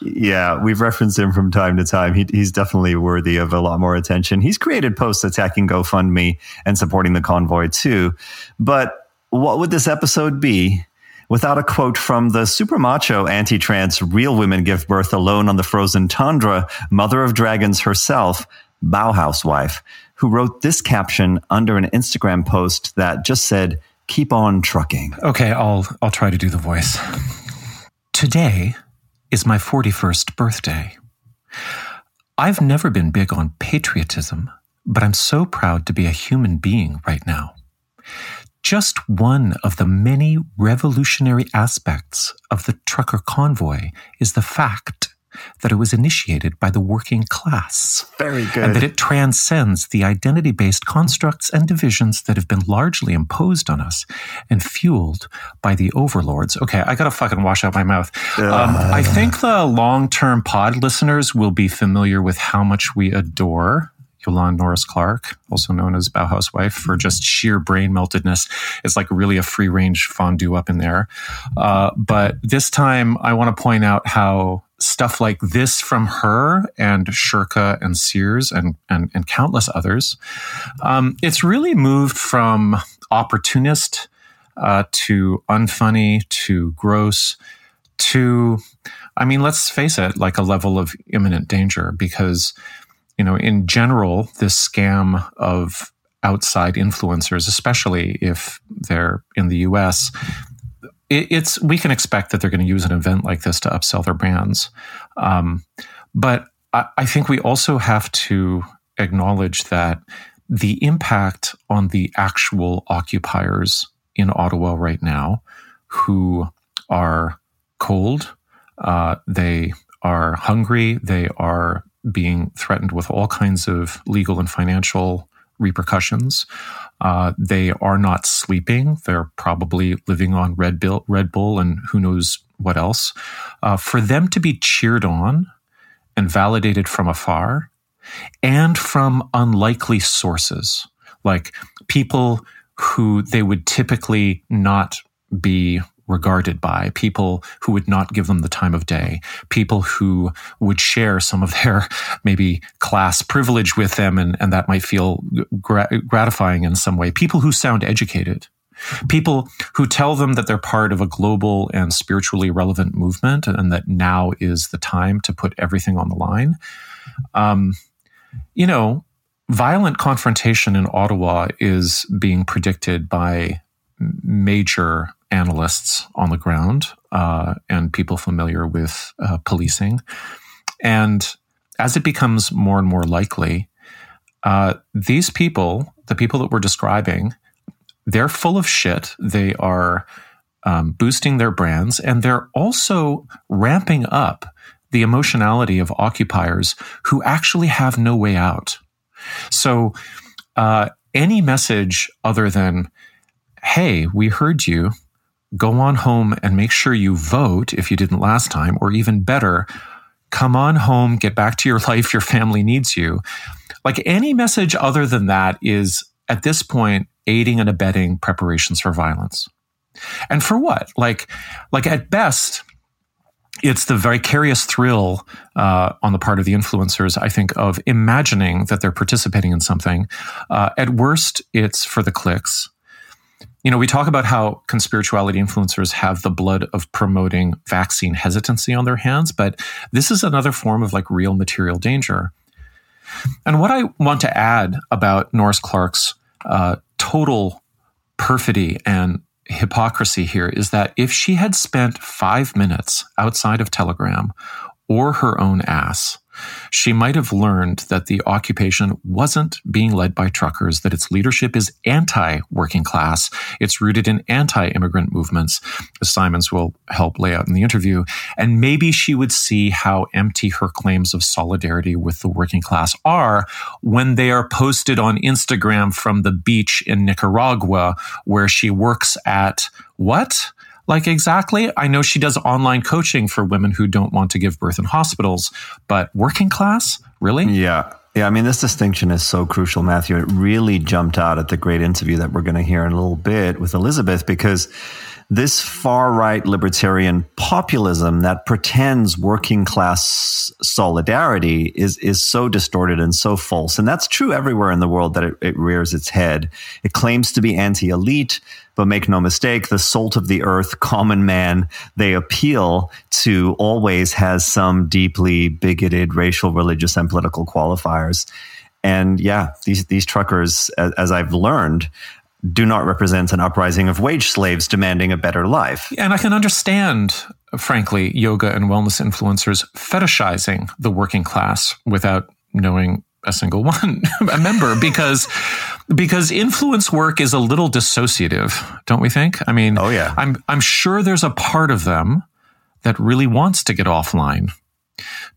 yeah, we've referenced him from time to time. He, he's definitely worthy of a lot more attention. He's created posts attacking GoFundMe and supporting the convoy too. But what would this episode be without a quote from the super macho anti trans real women give birth alone on the frozen tundra, mother of dragons herself, Bauhaus wife, who wrote this caption under an Instagram post that just said, keep on trucking. Okay, I'll I'll try to do the voice. Today is my 41st birthday. I've never been big on patriotism, but I'm so proud to be a human being right now. Just one of the many revolutionary aspects of the trucker convoy is the fact that it was initiated by the working class. Very good. And that it transcends the identity based constructs and divisions that have been largely imposed on us and fueled by the overlords. Okay, I gotta fucking wash out my mouth. Uh. Um, I think the long term pod listeners will be familiar with how much we adore Yolande Norris Clark, also known as Bauhaus wife, for just sheer brain meltedness. It's like really a free range fondue up in there. Uh, but this time, I want to point out how stuff like this from her and Shurka and Sears and and, and countless others, um, it's really moved from opportunist uh, to unfunny to gross to, I mean, let's face it, like a level of imminent danger because you know, in general, this scam of outside influencers, especially if they're in the US, it, it's we can expect that they're going to use an event like this to upsell their brands. Um, but I, I think we also have to acknowledge that the impact on the actual occupiers in Ottawa right now, who are cold, uh, they are hungry, they are being threatened with all kinds of legal and financial repercussions. Uh, they are not sleeping. They're probably living on Red Bull, Red Bull, and who knows what else. Uh, for them to be cheered on and validated from afar, and from unlikely sources, like people who they would typically not be regarded by, people who would not give them the time of day, people who would share some of their maybe class privilege with them, and, and that might feel gra- gratifying in some way, people who sound educated. People who tell them that they're part of a global and spiritually relevant movement and that now is the time to put everything on the line. Um, you know, violent confrontation in Ottawa is being predicted by major analysts on the ground uh, and people familiar with uh, policing. And as it becomes more and more likely, uh, these people, the people that we're describing, they're full of shit. They are um, boosting their brands and they're also ramping up the emotionality of occupiers who actually have no way out. So, uh, any message other than, hey, we heard you, go on home and make sure you vote if you didn't last time, or even better, come on home, get back to your life, your family needs you. Like any message other than that is at this point aiding and abetting preparations for violence. And for what? Like, like at best, it's the vicarious thrill uh, on the part of the influencers, I think, of imagining that they're participating in something. Uh, at worst, it's for the clicks you know, we talk about how conspirituality influencers have the blood of promoting vaccine hesitancy on their hands, but this is another form of like real material danger. And what I want to add about Norris Clark's uh, total perfidy and hypocrisy here is that if she had spent five minutes outside of Telegram or her own ass she might have learned that the occupation wasn't being led by truckers, that its leadership is anti working class. It's rooted in anti immigrant movements, as Simons will help lay out in the interview. And maybe she would see how empty her claims of solidarity with the working class are when they are posted on Instagram from the beach in Nicaragua, where she works at what? Like exactly? I know she does online coaching for women who don't want to give birth in hospitals, but working class? Really? Yeah. Yeah, I mean, this distinction is so crucial, Matthew. It really jumped out at the great interview that we're going to hear in a little bit with Elizabeth because this far right libertarian populism that pretends working class solidarity is, is so distorted and so false. And that's true everywhere in the world that it, it rears its head. It claims to be anti elite, but make no mistake, the salt of the earth, common man they appeal to always has some deeply bigoted racial, religious, and political qualifiers. And yeah, these these truckers, as, as I've learned, do not represent an uprising of wage slaves demanding a better life. And I can understand, frankly, yoga and wellness influencers fetishizing the working class without knowing a single one a member because because influence work is a little dissociative, don't we think? I mean, oh yeah, I'm I'm sure there's a part of them that really wants to get offline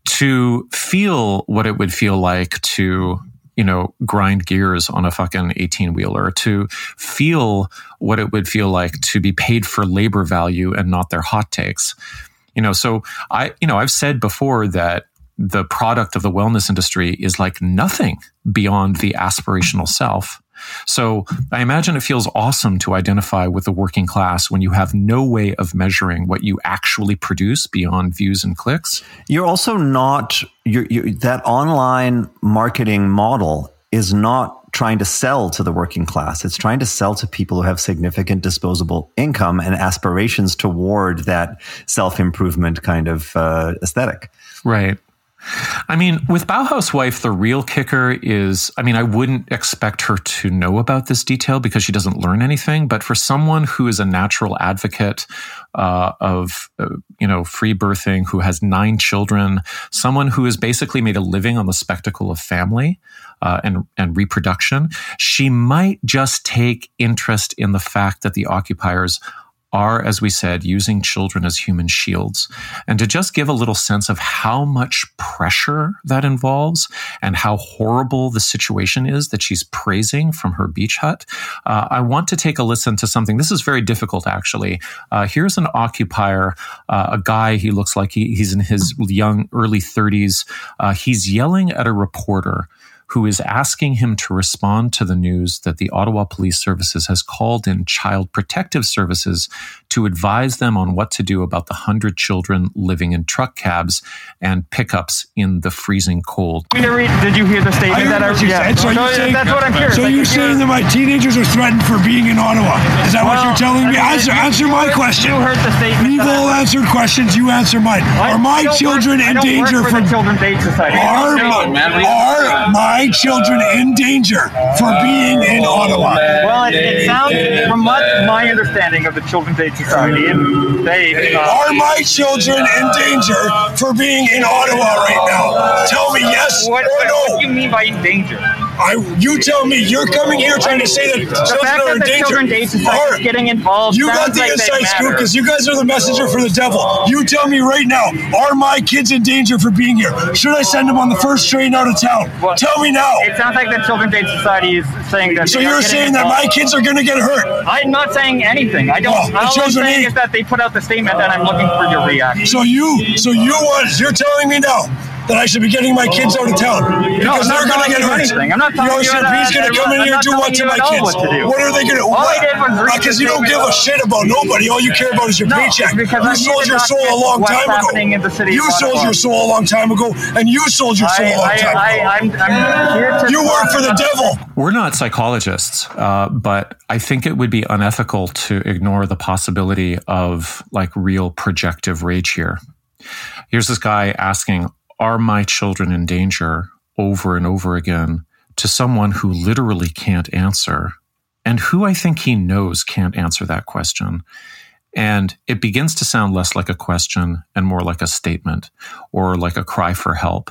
to feel what it would feel like to you know, grind gears on a fucking 18 wheeler, to feel what it would feel like to be paid for labor value and not their hot takes. You know, so I, you know, I've said before that the product of the wellness industry is like nothing beyond the aspirational self. So I imagine it feels awesome to identify with the working class when you have no way of measuring what you actually produce beyond views and clicks. You're also not you're, you're, that online marketing model is not trying to sell to the working class. It's trying to sell to people who have significant disposable income and aspirations toward that self improvement kind of uh, aesthetic. Right. I mean, with Bauhaus Wife, the real kicker is I mean, I wouldn't expect her to know about this detail because she doesn't learn anything. But for someone who is a natural advocate uh, of, uh, you know, free birthing, who has nine children, someone who has basically made a living on the spectacle of family uh, and, and reproduction, she might just take interest in the fact that the occupiers are, as we said, using children as human shields. And to just give a little sense of how much pressure that involves and how horrible the situation is that she's praising from her beach hut, uh, I want to take a listen to something. This is very difficult, actually. Uh, here's an occupier, uh, a guy, he looks like he, he's in his young, early 30s. Uh, he's yelling at a reporter who is asking him to respond to the news that the Ottawa Police Services has called in Child Protective Services to advise them on what to do about the 100 children living in truck cabs and pickups in the freezing cold. Did you hear the statement I that I what you yeah. said. So, No, you're saying, that's what I'm curious. So Like, you're if saying that my teenagers are threatened for being in Ottawa? Is that what you're telling me? I mean, answer, you- answer you my heard- question. you heard the statement We've that all answered questions. You answer mine. I- are my children work, in danger for from? Children's Aid Society. Are, my, are my children in danger for being in Ottawa? Well, it, it sounds, from what my understanding of the Children's Aid Society, and they Are my children in danger for being in Ottawa right now? Tell me yes what, or no. what do you mean by in danger? I, you tell me. You're coming here trying to say that The children fact are in that the danger. Society Are- getting involved You got the like inside scoop because you guys are the messenger for the devil. You tell me right now, are my kids in danger for being here? Should I send them on the first train out of town? Well, tell me now. It sounds like the Children's Aid Society is saying that. So you're saying that my kids are going to get hurt? I'm not saying anything. I don't. Well, all I'm children saying is that they put out the statement, and I'm looking for your reaction. So you, so you want? You're telling me now that I should be getting my kids out of town because I'm they're going to get hurt. anything. I'm not telling you sir, that- he's going to come in I'm here and do what to my kids? what to do. What are they going to? All I did was read Because the you don't give a shit about nobody. All you care about is your No, paycheck. because You sold your soul a long time ago. happening in the city You sold your soul a long time ago, and you sold your soul a long time I, ago. I, I'm, I'm here to. You work for the devil. We're not psychologists, uh, but I think it would be unethical to ignore the possibility of like real projective rage here. Here's this guy asking, Are my children in danger over and over again to someone who literally can't answer and who I think he knows can't answer that question. And it begins to sound less like a question and more like a statement or like a cry for help.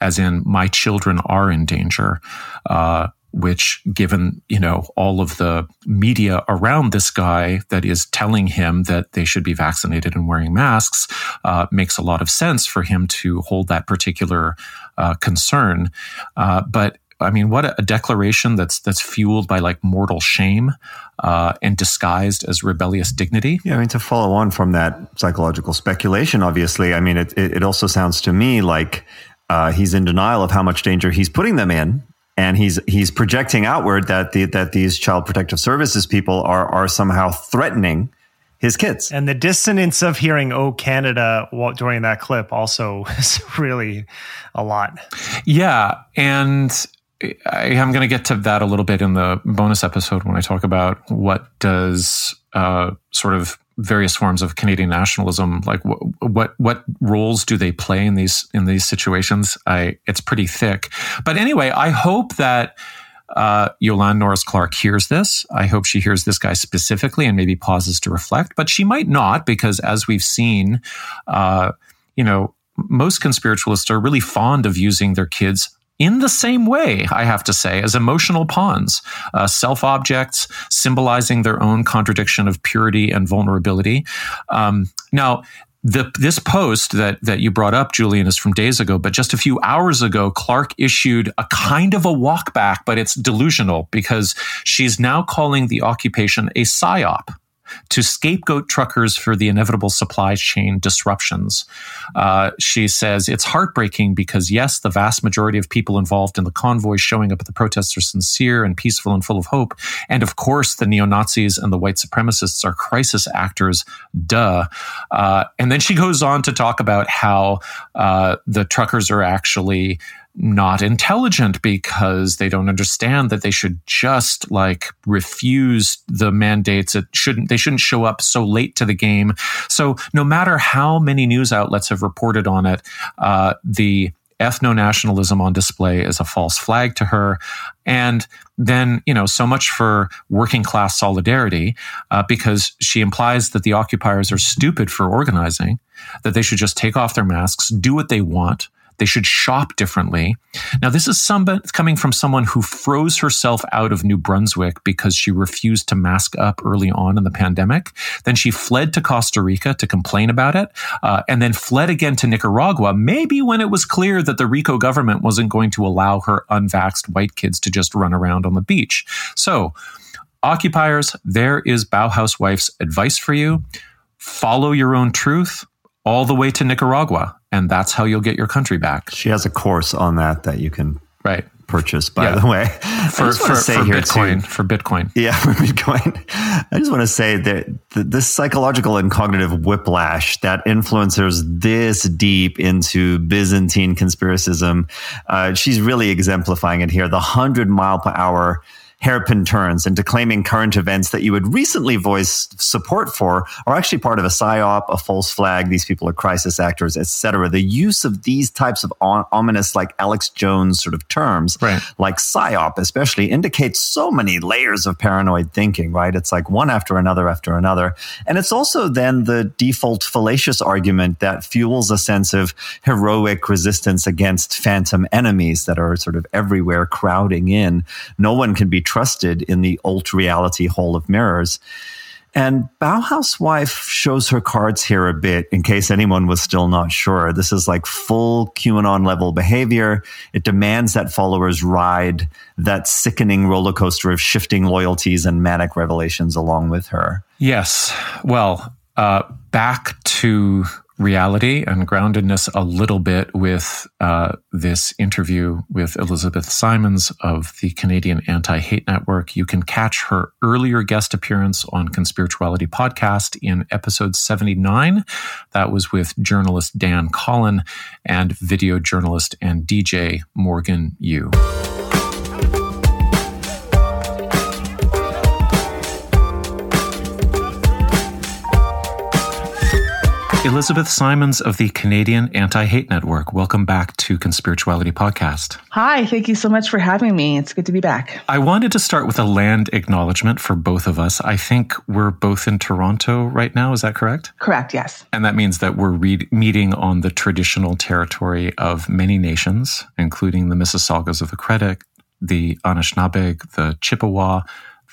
as in my children are in danger. Uh, which given you know all of the media around this guy that is telling him that they should be vaccinated and wearing masks uh, makes a lot of sense for him to hold that particular uh, concern uh, but I mean, what a, declaration that's that's fueled by like mortal shame uh, and disguised as rebellious dignity. Yeah, I mean, to follow on from that psychological speculation, obviously, I mean, it it, also sounds to me like uh, he's in denial of how much danger he's putting them in, and he's he's projecting outward that the, that these child protective services people are are somehow threatening his kids. And the dissonance of hearing "Oh Canada" during that clip also is really a lot. Yeah, and I am going to get to that a little bit in the bonus episode when I talk about what does uh, sort of various forms of Canadian nationalism like what, what what roles do they play in these in these situations? I it's pretty thick, but anyway, I hope that. Uh, Yolande Norris Clark hears this. I hope she hears this guy specifically and maybe pauses to reflect, but she might not because, as we've seen, uh, you know, most conspiritualists are really fond of using their kids in the same way, I have to say, as emotional pawns, uh, self objects symbolizing their own contradiction of purity and vulnerability. Um, now, the, this post that, that you brought up, Julian, is from days ago, but just a few hours ago, Clark issued a kind of a walkback, but it's delusional because she's now calling the occupation a psyop to scapegoat truckers for the inevitable supply chain disruptions. Uh, she says it's heartbreaking because, yes, the vast majority of people involved in the convoy showing up at the protests are sincere and peaceful and full of hope. And of course, the neo Nazis and the white supremacists are crisis actors, duh. Uh, and then she goes on to talk about how uh, the truckers are actually not intelligent because they don't understand that they should just like refuse the mandates it shouldn't they shouldn't show up so late to the game. So no matter how many news outlets have reported on it uh, the ethno-nationalism on display is a false flag to her. And then you know so much for working class solidarity uh, because she implies that the occupiers are stupid for organizing that they should just take off their masks do what they want they should shop differently. Now, this is some, coming from someone who froze herself out of New Brunswick because she refused to mask up early on in the pandemic. Then she fled to Costa Rica to complain about it, uh, and then fled again to Nicaragua, maybe when it was clear that the Rico government wasn't going to allow her unvaxxed white kids to just run around on the beach. So, occupiers, there is Bauhaus Wife's advice for you. Follow your own truth all the way to Nicaragua and that's how you'll get your country back. She has a course on that that you can right purchase. By yeah. the way, for, for, for Bitcoin, too, for Bitcoin, yeah, for Bitcoin. I just want to say that this psychological and cognitive whiplash that influencers this deep into Byzantine conspiracism, uh, she's really exemplifying it here. The hundred mile per hour hairpin turns into claiming current events that you had recently voiced support for are actually part of a psyop, a false flag. These people are crisis actors, etc. The use of these types of ominous, like Alex Jones sort of terms, right. like psyop, especially, indicates so many layers of paranoid thinking. Right? It's like one after another after another, and it's also then the default fallacious argument that fuels a sense of heroic resistance against phantom enemies that are sort of everywhere crowding in. No one can be trusted in the alt reality hall of mirrors. And Bauhaus Wife shows her cards here a bit in case anyone was still not sure. This is like full QAnon level behavior. It demands that followers ride that sickening roller coaster of shifting loyalties and manic revelations along with her. Yes. Well, uh, back to reality and groundedness a little bit with uh, this interview with Elizabeth Simons of the Canadian Anti Hate Network. You can catch her earlier guest appearance on Conspirituality Podcast in episode 79. That was with journalist Dan Collen and video journalist and DJ Morgan Yew. Elizabeth Simons of the Canadian Anti Hate Network. Welcome back to Conspirituality Podcast. Hi, thank you so much for having me. It's good to be back. I wanted to start with a land acknowledgement for both of us. I think we're both in Toronto right now. Is that correct? Correct, yes. And that means that we're re- meeting on the traditional territory of many nations, including the Mississaugas of the Credit, the Anishinaabeg, the Chippewa,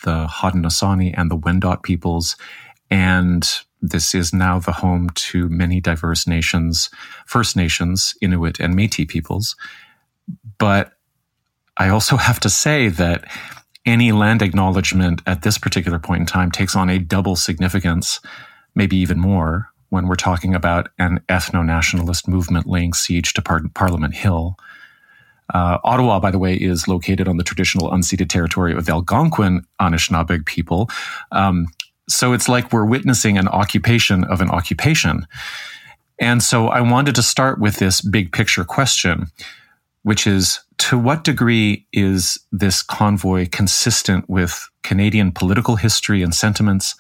the Haudenosaunee, and the Wendat peoples. And this is now the home to many diverse nations, First Nations, Inuit, and Metis peoples. But I also have to say that any land acknowledgement at this particular point in time takes on a double significance, maybe even more, when we're talking about an ethno nationalist movement laying siege to Par- Parliament Hill. Uh, Ottawa, by the way, is located on the traditional unceded territory of the Algonquin Anishinaabeg people. Um, so it's like we're witnessing an occupation of an occupation. And so I wanted to start with this big picture question, which is to what degree is this convoy consistent with Canadian political history and sentiments,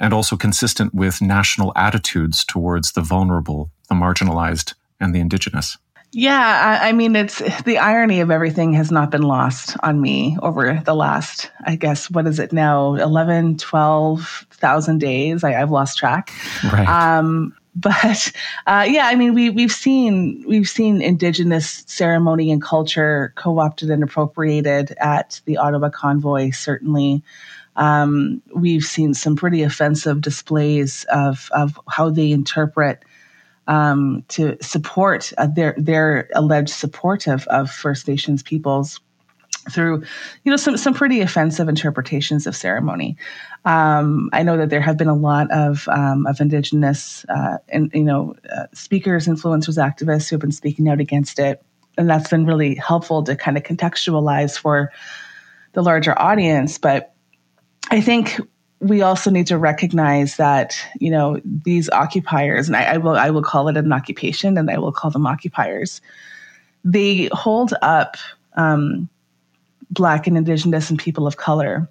and also consistent with national attitudes towards the vulnerable, the marginalized, and the Indigenous? Yeah, I, I, mean, it's the irony of everything has not been lost on me over the last, I guess, what is it now, 11, 12,000 days? I, have lost track. Right. Um, but uh, yeah, I mean, we we've seen we've seen Indigenous ceremony and culture co-opted and appropriated at the Ottawa convoy. Certainly, um, we've seen some pretty offensive displays of of how they interpret um, to support uh, their their alleged support of, of First Nations peoples through, you know, some some pretty offensive interpretations of ceremony. Um, I know that there have been a lot of um, of Indigenous uh, and you know uh, speakers, influencers, activists who have been speaking out against it, and that's been really helpful to kind of contextualize for the larger audience. But I think we also need to recognize that you know these occupiers, and I, I, will I will call it an occupation, and I will call them occupiers. They hold up um, Black and Indigenous and people of color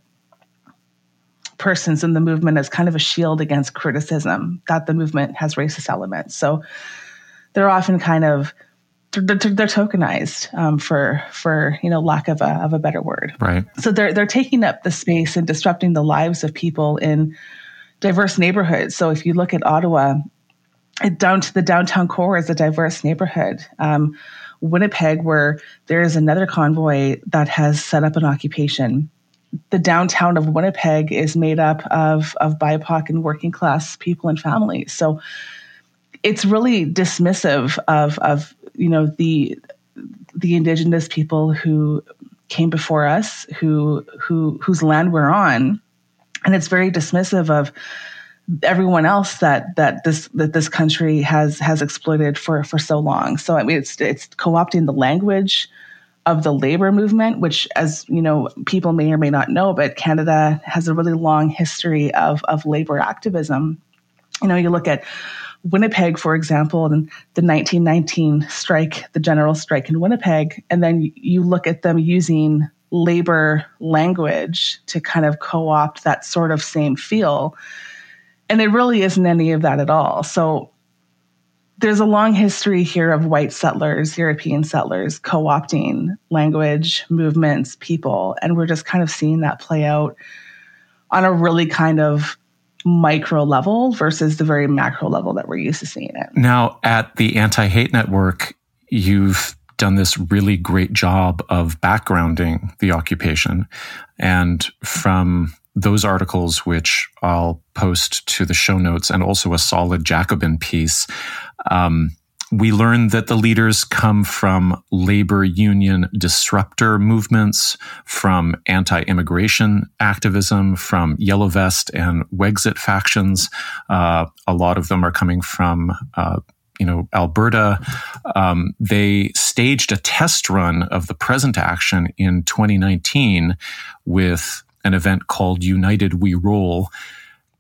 persons in the movement as kind of a shield against criticism that the movement has racist elements. So they're often kind of they're, they're tokenized um, for for you know lack of a of a better word. Right. So they're they're taking up the space and disrupting the lives of people in diverse neighborhoods. So if you look at Ottawa, it, down to the downtown core is a diverse neighborhood. Um, Winnipeg, where there is another convoy that has set up an occupation. The downtown of Winnipeg is made up of of BIPOC and working class people and families. So it's really dismissive of of you know the the indigenous people who came before us, who who whose land we're on, and it's very dismissive of everyone else that that this that this country has has exploited for for so long. So I mean, it's it's co-opting the language of the labor movement, which, as you know, people may or may not know, but Canada has a really long history of of labor activism. You know, you look at Winnipeg, for example, and the 1919 strike, the general strike in Winnipeg, and then you look at them using labor language to kind of co opt that sort of same feel. And it really isn't any of that at all. So there's a long history here of white settlers, European settlers, co opting language, movements, people. And we're just kind of seeing that play out on a really kind of micro level versus the very macro level that we're used to seeing it. Now, at the Anti Hate Network, you've done this really great job of backgrounding the occupation. And from those articles, which I'll post to the show notes, and also a solid Jacobin piece, um, we learned that the leaders come from labor union disruptor movements, from anti immigration activism, from Yellow Vest and Wexit factions. Uh, a lot of them are coming from. Uh, you know, Alberta, um, they staged a test run of the present action in 2019 with an event called United We Roll.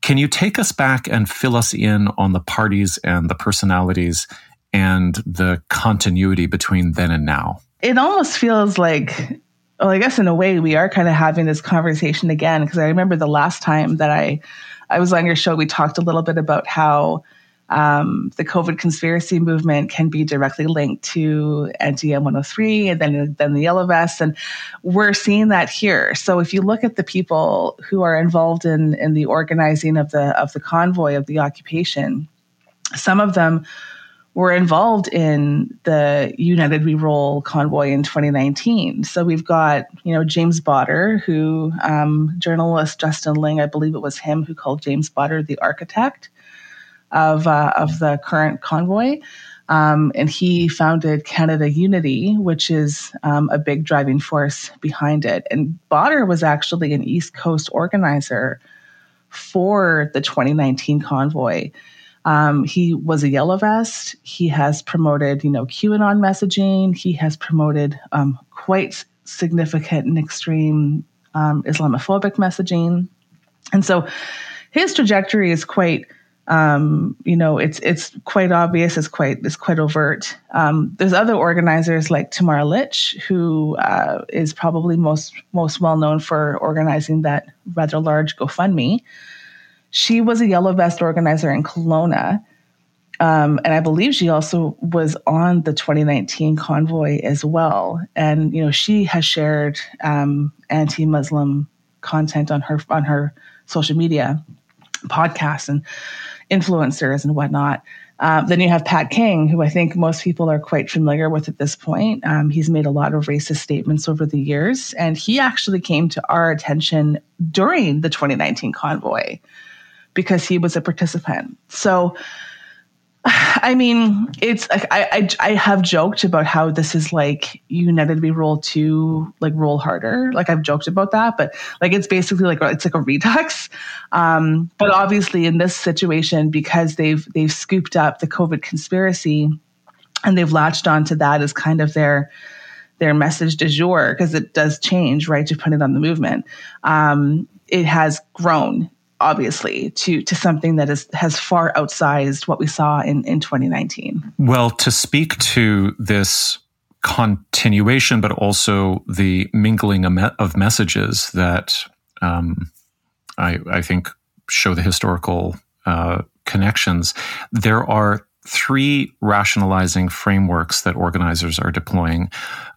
Can you take us back and fill us in on the parties and the personalities and the continuity between then and now? It almost feels like, well, I guess in a way we are kind of having this conversation again because I remember the last time that I I was on your show, we talked a little bit about how um, the COVID conspiracy movement can be directly linked to anti-M 103 and then, then the yellow vests. And we're seeing that here. So if you look at the people who are involved in, in the organizing of the, of the convoy of the occupation, some of them were involved in the United We Roll convoy in 2019. So we've got, you know, James Bauder, who um, journalist Justin Ling, I believe it was him who called James Bauder the architect of uh, of the current convoy. Um, and he founded Canada Unity, which is um, a big driving force behind it. And Bauder was actually an East Coast organizer for the 2019 convoy. Um, he was a yellow vest. He has promoted, you know, QAnon messaging. He has promoted um, quite significant and extreme um, Islamophobic messaging, and so his trajectory is quite, um, you know, it's it's quite obvious. It's quite it's quite overt. Um, there's other organizers like Tamara Lich, who uh, is probably most most well known for organizing that rather large GoFundMe. She was a yellow vest organizer in Kelowna. Um, and I believe she also was on the 2019 convoy as well. And you know, she has shared um, anti-Muslim content on her on her social media, podcasts, and influencers and whatnot. Um, then you have Pat King, who I think most people are quite familiar with at this point. Um, he's made a lot of racist statements over the years, and he actually came to our attention during the 2019 convoy because he was a participant. So, I mean, it's I, I I have joked about how this is like United We Roll two, like roll harder. Like I've joked about that, but like it's basically like it's like a redux. Um, but obviously, in this situation, because they've they've scooped up the COVID conspiracy, and they've latched onto that as kind of their their message du jour because it does change, right? Depending on the movement, um, it has grown obviously to to something that is has far outsized what we saw in in 2019 well to speak to this continuation but also the mingling of messages that um, I, I, think show the historical uh, connections there are three rationalizing frameworks that organizers are deploying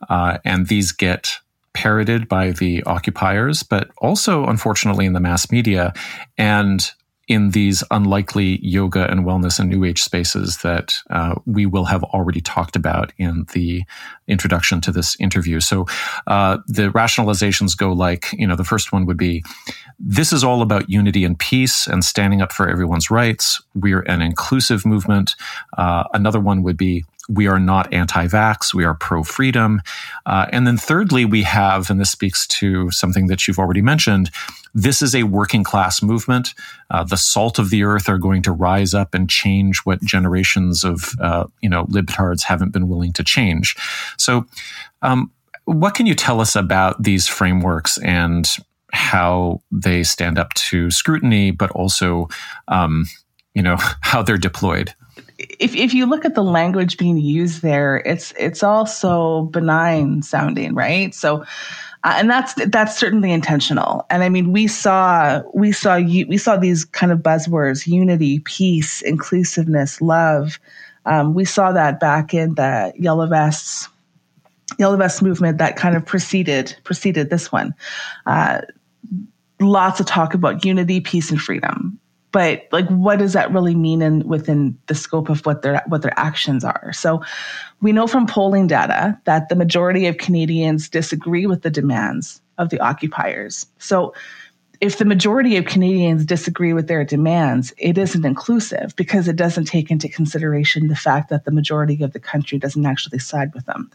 uh, and these get parroted by the occupiers, but also, unfortunately, in the mass media and in these unlikely yoga and wellness and new age spaces that uh, we will have already talked about in the introduction to this interview. So uh, the rationalizations go like, you know, the first one would be this is all about unity and peace and standing up for everyone's rights. We're an inclusive movement. Uh, another one would be we are not anti vax, we are pro freedom. Uh, and then thirdly, we have, and this speaks to something that you've already mentioned, this is a working class movement. Uh, the salt of the earth are going to rise up and change what generations of uh, you know libtards haven't been willing to change. So, um, what can you tell us about these frameworks and how they stand up to scrutiny, but also um, you know how they're deployed? If if you look at the language being used there, it's it's also benign sounding, right? So. Uh, and that's that's certainly intentional. And I mean, we saw we saw we saw these kind of buzzwords: unity, peace, inclusiveness, love. Um, we saw that back in the yellow vests, yellow vest movement that kind of preceded preceded this one. Uh, lots of talk about unity, peace, and freedom but like what does that really mean in within the scope of what their what their actions are so we know from polling data that the majority of canadians disagree with the demands of the occupiers so if the majority of Canadians disagree with their demands, it isn't inclusive because it doesn't take into consideration the fact that the majority of the country doesn't actually side with them.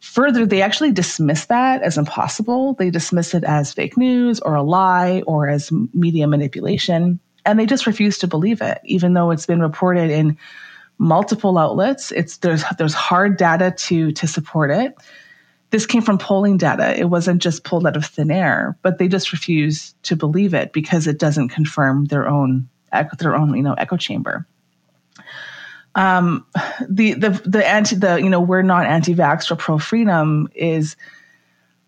Further, they actually dismiss that as impossible. They dismiss it as fake news or a lie or as media manipulation. And they just refuse to believe it, even though it's been reported in multiple outlets. It's there's there's hard data to to support it. This came from polling data. It wasn't just pulled out of thin air, but they just refuse to believe it because it doesn't confirm their own their own you know echo chamber um, the the the anti the you know we're not anti-vax or pro freedom is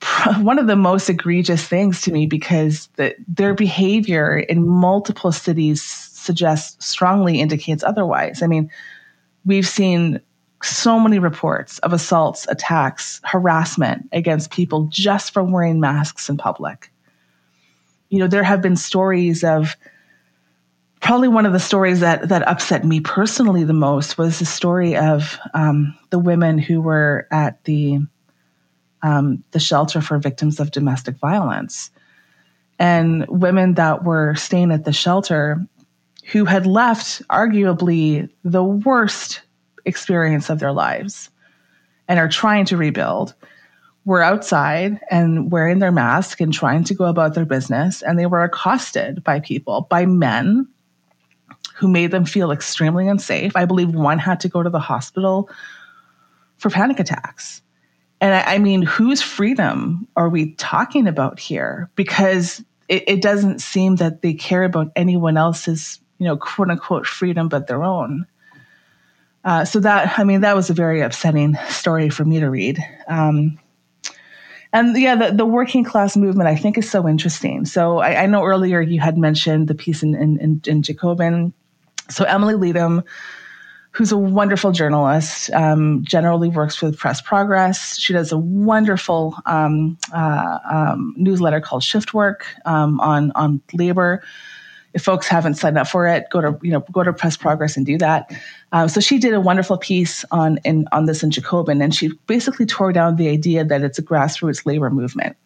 one of the most egregious things to me because the, their behavior in multiple cities suggests strongly indicates otherwise. I mean, we've seen so many reports of assaults, attacks, harassment against people just for wearing masks in public. You know, there have been stories of probably one of the stories that that upset me personally the most was the story of um, the women who were at the um, the shelter for victims of domestic violence, and women that were staying at the shelter who had left arguably the worst experience of their lives and are trying to rebuild were outside and wearing their mask and trying to go about their business. And they were accosted by people by men who made them feel extremely unsafe. I believe one had to go to the hospital for panic attacks. And I, I mean, whose freedom are we talking about here? Because it, it doesn't seem that they care about anyone else's, you know, quote unquote freedom but their own. Uh, so that, I mean, that was a very upsetting story for me to read. Um, and yeah, the, the working class movement I think is so interesting. So I, I know earlier you had mentioned the piece in, in, in Jacobin so Emily Leedham, who's a wonderful journalist, um, generally works with Press Progress. She does a wonderful um, uh, um, newsletter called Shift Work um, on on labor. If folks haven't signed up for it, go to you know go to Press Progress and do that. Um, so she did a wonderful piece on in, on this in Jacobin, and she basically tore down the idea that it's a grassroots labor movement.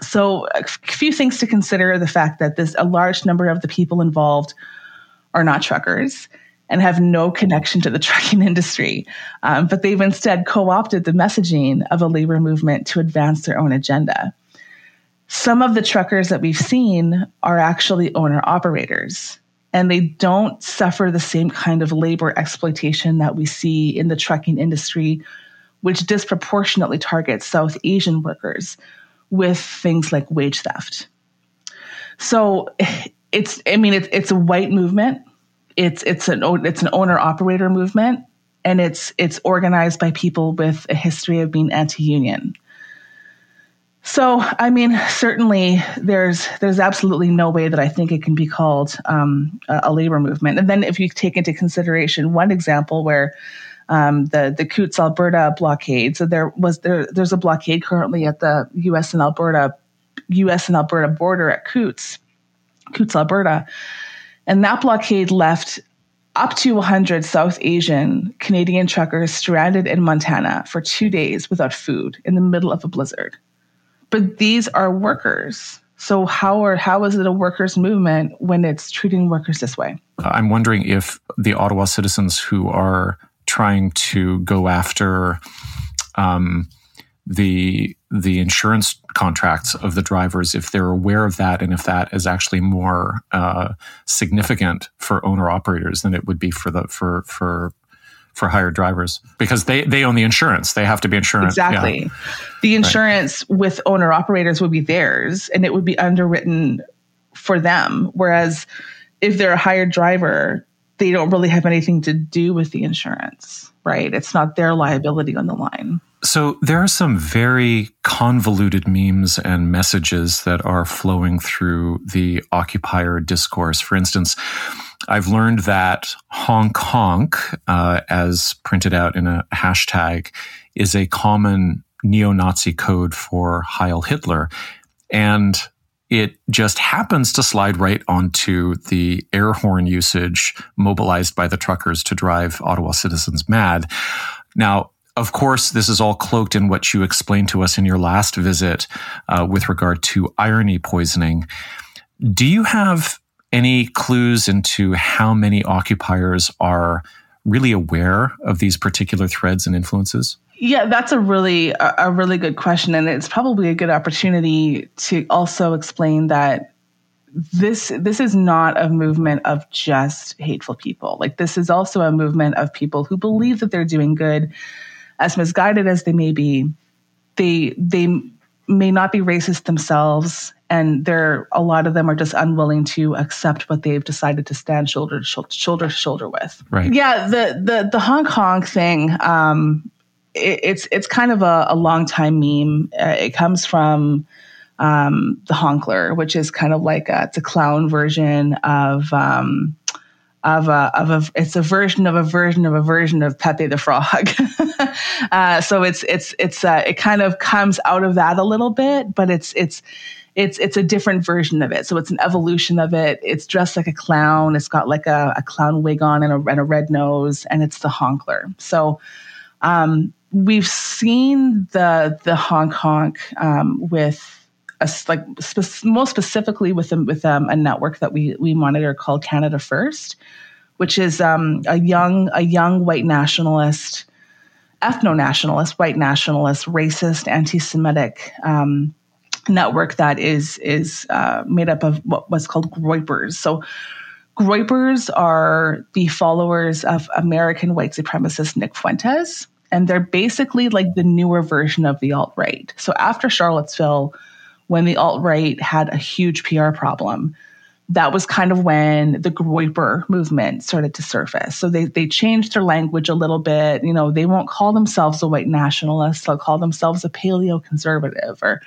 So a few things to consider: the fact that there's a large number of the people involved are not truckers and have no connection to the trucking industry. Um, but they've instead co opted the messaging of a labor movement to advance their own agenda. Some of the truckers that we've seen are actually owner operators, and they don't suffer the same kind of labor exploitation that we see in the trucking industry, which disproportionately targets South Asian workers with things like wage theft. So it's I mean it's it's a white movement. It's it's an it's an owner operator movement, and it's it's organized by people with a history of being anti-union. So I mean, certainly there's there's absolutely no way that I think it can be called um, a, a labor movement. And then if you take into consideration one example where um, the the Coutts Alberta blockade. So there was there there's a blockade currently at the U.S. and Alberta U.S. and Alberta border at Coutts Coutts, Alberta. And that blockade left up to 100 South Asian Canadian truckers stranded in Montana for two days without food in the middle of a blizzard. But these are workers. So how are how is it a workers' movement when it's treating workers this way? I'm wondering if the Ottawa citizens who are trying to go after um, the the insurance contracts of the drivers if they're aware of that and if that is actually more uh, significant for owner operators than it would be for the for for for hired drivers. Because they they own the insurance. They have to be insurance. Exactly. Yeah. the insurance right. with owner operators would be theirs and it would be underwritten for them. Whereas if they're a hired driver they don't really have anything to do with the insurance right it's not their liability on the line so there are some very convoluted memes and messages that are flowing through the occupier discourse. For instance, I've learned that honk honk, uh, as printed out in a hashtag, is a common neo-Nazi code for Heil Hitler. And it just happens to slide right onto the air horn usage mobilized by the truckers to drive Ottawa citizens mad. Now, of course, this is all cloaked in what you explained to us in your last visit uh, with regard to irony poisoning. Do you have any clues into how many occupiers are really aware of these particular threads and influences? Yeah, that's a really a really good question, and it's probably a good opportunity to also explain that this this is not a movement of just hateful people. Like this is also a movement of people who believe that they're doing good, as misguided as they may be, they they may not be racist themselves, and they're a lot of them are just unwilling to accept what they've decided to stand shoulder to shoulder, to shoulder with. Right. Yeah. The the the honk honk thing. Um, it, it's it's kind of a, a long time meme. Uh, it comes from um, the Honkler, which is kind of like a, it's a clown version of um, of a, of a it's a version of a version of a version of Pepe the Frog. uh, so it's it's it's uh, it kind of comes out of that a little bit, but it's it's it's it's a different version of it. So it's an evolution of it. It's dressed like a clown. It's got like a, a clown wig on and a, and a red nose, and it's the honkler. So um, we've seen the the honk honk um, with a, like spe- most specifically with a, with um, a network that we we monitor called Canada First, which is um, a young a young white nationalist, ethno nationalist, white nationalist, racist, anti-Semitic um, network that is is uh, made up of what was called Groypers. So. Groypers are the followers of American white supremacist Nick Fuentes, and they're basically like the newer version of the alt right. So after Charlottesville, when the alt right had a huge PR problem, that was kind of when the Groyper movement started to surface. So they they changed their language a little bit. You know, they won't call themselves a white nationalist; they'll call themselves a paleo conservative, or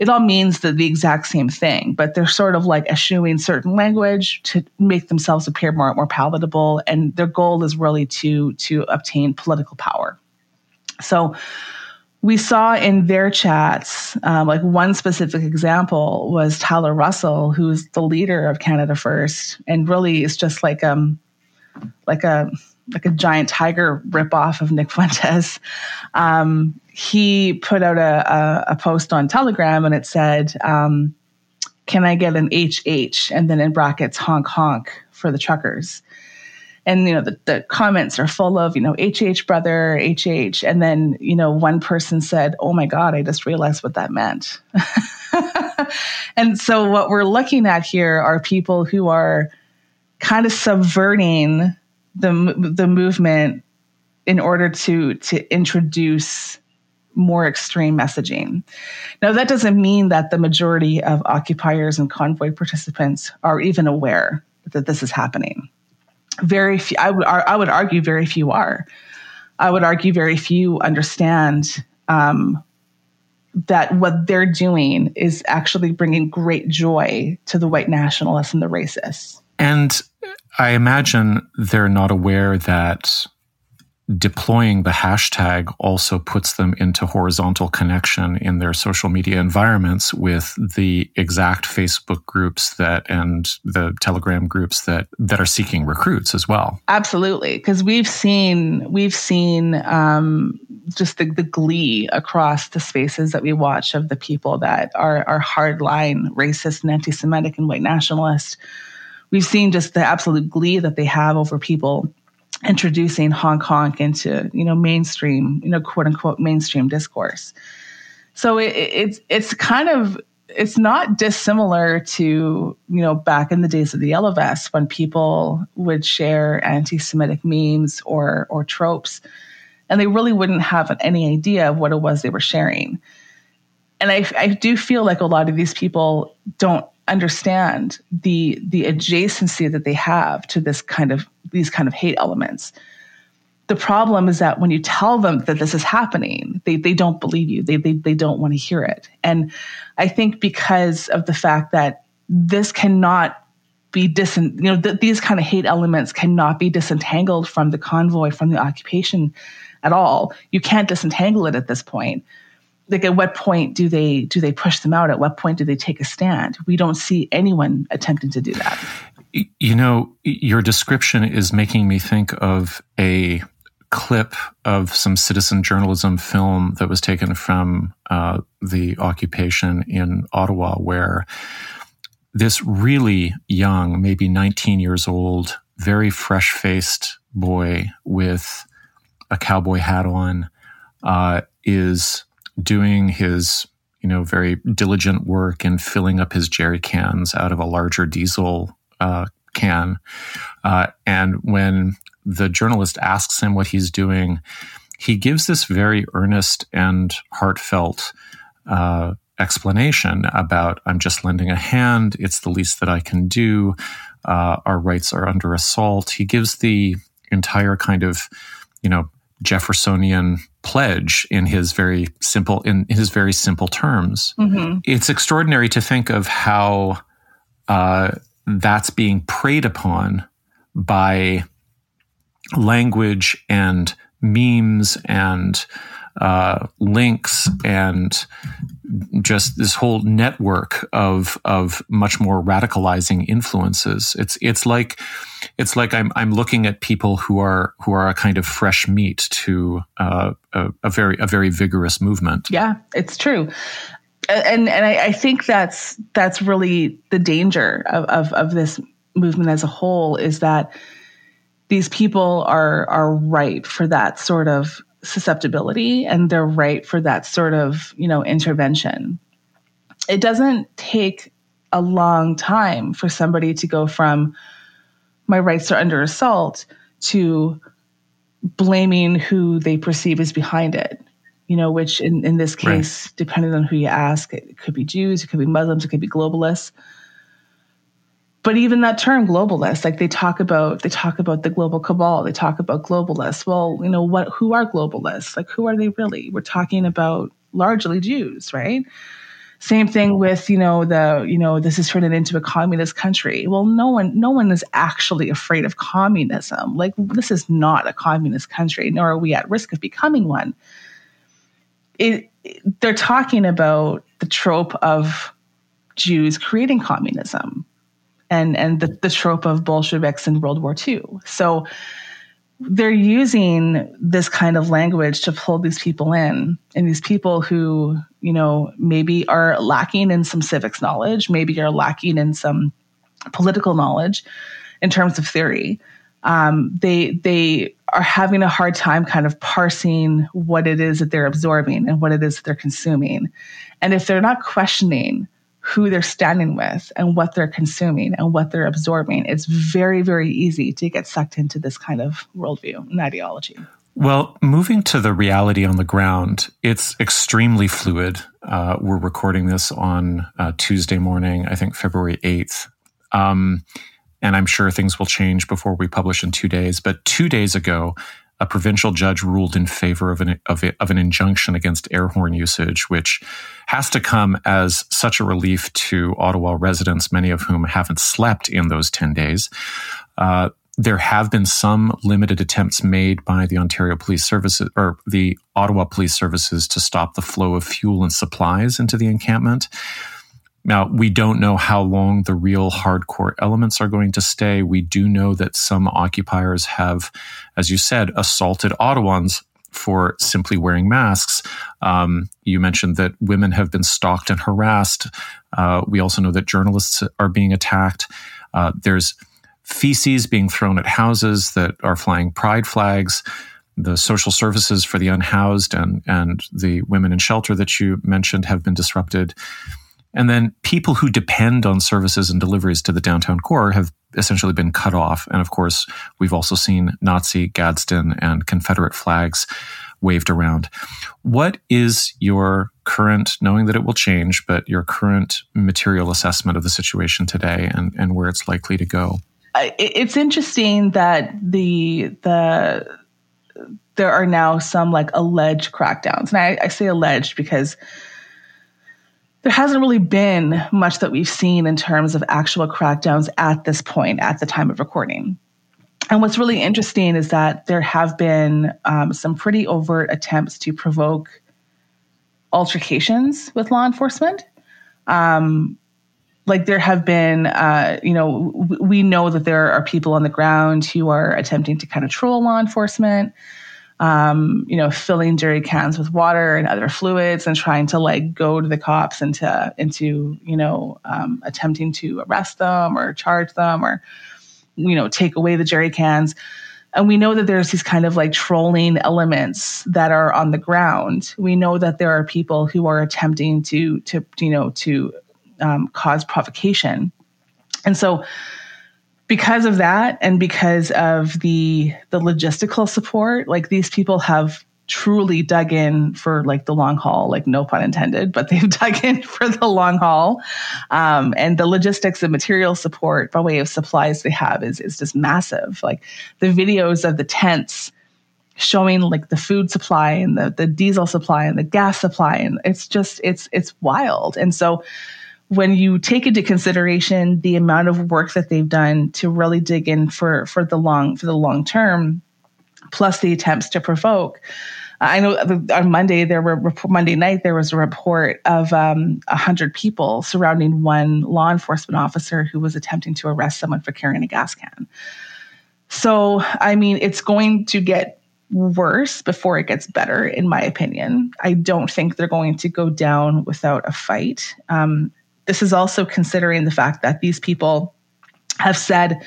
it all means the, the exact same thing. But they're sort of like eschewing certain language to make themselves appear more more palatable, and their goal is really to to obtain political power. So we saw in their chats, um, like one specific example was Tyler Russell, who's the leader of Canada First, and really is just like um like a like a giant tiger ripoff of Nick Fuentes. Um, he put out a, a, a, post on Telegram and it said, um, "Can I get an HH?" and then in brackets honk honk for the truckers and you know the, the comments are full of you know hh brother hh and then you know one person said oh my god i just realized what that meant. And so what we're looking at here are people who are kind of subverting the the movement in order to to introduce more extreme messaging. Now that doesn't mean that the majority of occupiers and convoy participants are even aware that this is happening very few, I would, I would argue very few are. I would argue very few understand um, that what they're doing is actually bringing great joy to the white nationalists and the racists. And I imagine they're not aware that deploying the hashtag also puts them into horizontal connection in their social media environments with the exact Facebook groups that and the Telegram groups that that are seeking recruits as well. Absolutely, because we've seen we've seen um, just the, the glee across the spaces that we watch of the people that are are hardline racist and anti-Semitic and white nationalist. We've seen just the absolute glee that they have over people introducing honk honk into you know mainstream you know quote unquote mainstream discourse. So it, it's it's kind of it's not dissimilar to you know back in the days of the yellow vest when people would share anti-semitic memes or or tropes and they really wouldn't have any idea of what it was they were sharing. And I, I do feel like a lot of these people don't understand the the adjacency that they have to this kind of these kind of hate elements. The problem is that when you tell them that this is happening, they, they don't believe you. They, they, they don't want to hear it. And I think because of the fact that this cannot be dis, you know, th- these kind of hate elements cannot be disentangled from the convoy, from the occupation at all. You can't disentangle it at this point like at what point do they do they push them out? At what point do they take a stand? We don't see anyone attempting to do that. You know your description is making me think of a clip of some citizen journalism film that was taken from uh, the occupation in ottawa where this really young maybe 19 years old very fresh faced boy with a cowboy hat on uh, is doing his you know very diligent work in filling up his jerry cans out of a larger diesel uh, can. Uh, and when the journalist asks him what he's doing he gives this very earnest and heartfelt uh, explanation about i'm just lending a hand. It's the least that i can do. Uh, our rights are under assault. He gives the entire kind of you know Jeffersonian pledge in his very simple in his very simple terms. Mm-hmm. It's extraordinary to think of how uh, that's being preyed upon by language and memes and uh, links and just this whole network of of much more radicalizing influences. It's it's like it's like I'm I'm looking at people who are who are a kind of fresh meat to uh, a, a, very a very vigorous movement. Yeah, it's true. And and I, I think that's that's really the danger of, of, of this movement as a whole is that these people are are ripe for that sort of susceptibility and they're right for that sort of, you know, intervention. It doesn't take a long time for somebody to go from my rights are under assault to blaming who they perceive is behind it. You know, which in, in this case, right. depending on who you ask, it could be Jews, it could be Muslims, it could be globalists but even that term globalist like they talk about they talk about the global cabal. They talk about globalists. Well you know what who are globalists? Like who are they really? We're talking about largely jews right? Same thing with you know the you know this is turning into a communist country. Well no one no one is actually afraid of communism. Like this is not a communist country nor are we at risk of becoming one. It, they're talking about the trope of jews creating communism and and the, the trope of Bolsheviks in World War II. So they're using this kind of language to pull these people in, and these people who you know maybe are lacking in some civics knowledge, maybe are lacking in some political knowledge in terms of theory. Um, they they are having a hard time kind of parsing what it is that they're absorbing and what it is that they're consuming, and if they're not questioning who they're standing with and what they're consuming and what they're absorbing, it's very, very easy to get sucked into this kind of worldview and ideology. Well, moving to the reality on the ground, it's extremely fluid. Uh, we're recording this on uh, Tuesday morning, I think February 8th. Um, and I'm sure things will change before we publish in two days. But two days ago, a provincial judge ruled in favor of an, of, of an injunction against air horn usage, which has to come as such a relief to Ottawa residents, many of whom haven't slept in those 10 days. Uh, there have been some limited attempts made by the Ontario Police Services or the Ottawa Police Services to stop the flow of fuel and supplies into the encampment. Now, we don't know how long the real hardcore elements are going to stay. We do know that some occupiers have, as you said, assaulted Ottawans for simply wearing masks. Um, you mentioned that women have been stalked and harassed. Uh, we also know that journalists are being attacked. Uh, there's feces being thrown at houses that are flying pride flags. The social services for the unhoused and, and the women in shelter that you mentioned have been disrupted. And then people who depend on services and deliveries to the downtown core have essentially been cut off. And of course, we've also seen Nazi, Gadsden, and Confederate flags waved around. What is your current, knowing that it will change, but your current material assessment of the situation today and, and where it's likely to go? It's interesting that the the there are now some like alleged crackdowns, and I, I say alleged because there hasn't really been much that we've seen in terms of actual crackdowns at this point, at the time of recording. And what's really interesting is that there have been um, some pretty overt attempts to provoke altercations with law enforcement. Um, like there have been, uh, you know, w- we know that there are people on the ground who are attempting to kind of troll law enforcement um, you know, filling jerry cans with water and other fluids and trying to like go to the cops into into you know um, attempting to arrest them or charge them or you know take away the jerry cans. And we know that there's these kind of like trolling elements that are on the ground. We know that there are people who are attempting to to you know to um, cause provocation, and so because of that and because of the the logistical support like these people have truly dug in for like the long haul like no pun intended but they've dug in for the long haul. Um, and the logistics and material support by way of supplies they have is, is just massive. Like the videos of the tents showing like the food supply and the, the diesel supply and the gas supply and it's just it's it's wild. And so when you take into consideration the amount of work that they've done to really dig in for for the long for the long term, plus the attempts to provoke. I know on Monday there were Monday night there was a report of um, hundred people surrounding one law enforcement officer who was attempting to arrest someone for carrying a gas can. So I mean, it's going to get worse before it gets better, in my opinion. I don't think they're going to go down without a fight. Um, this is also considering the fact that these people have said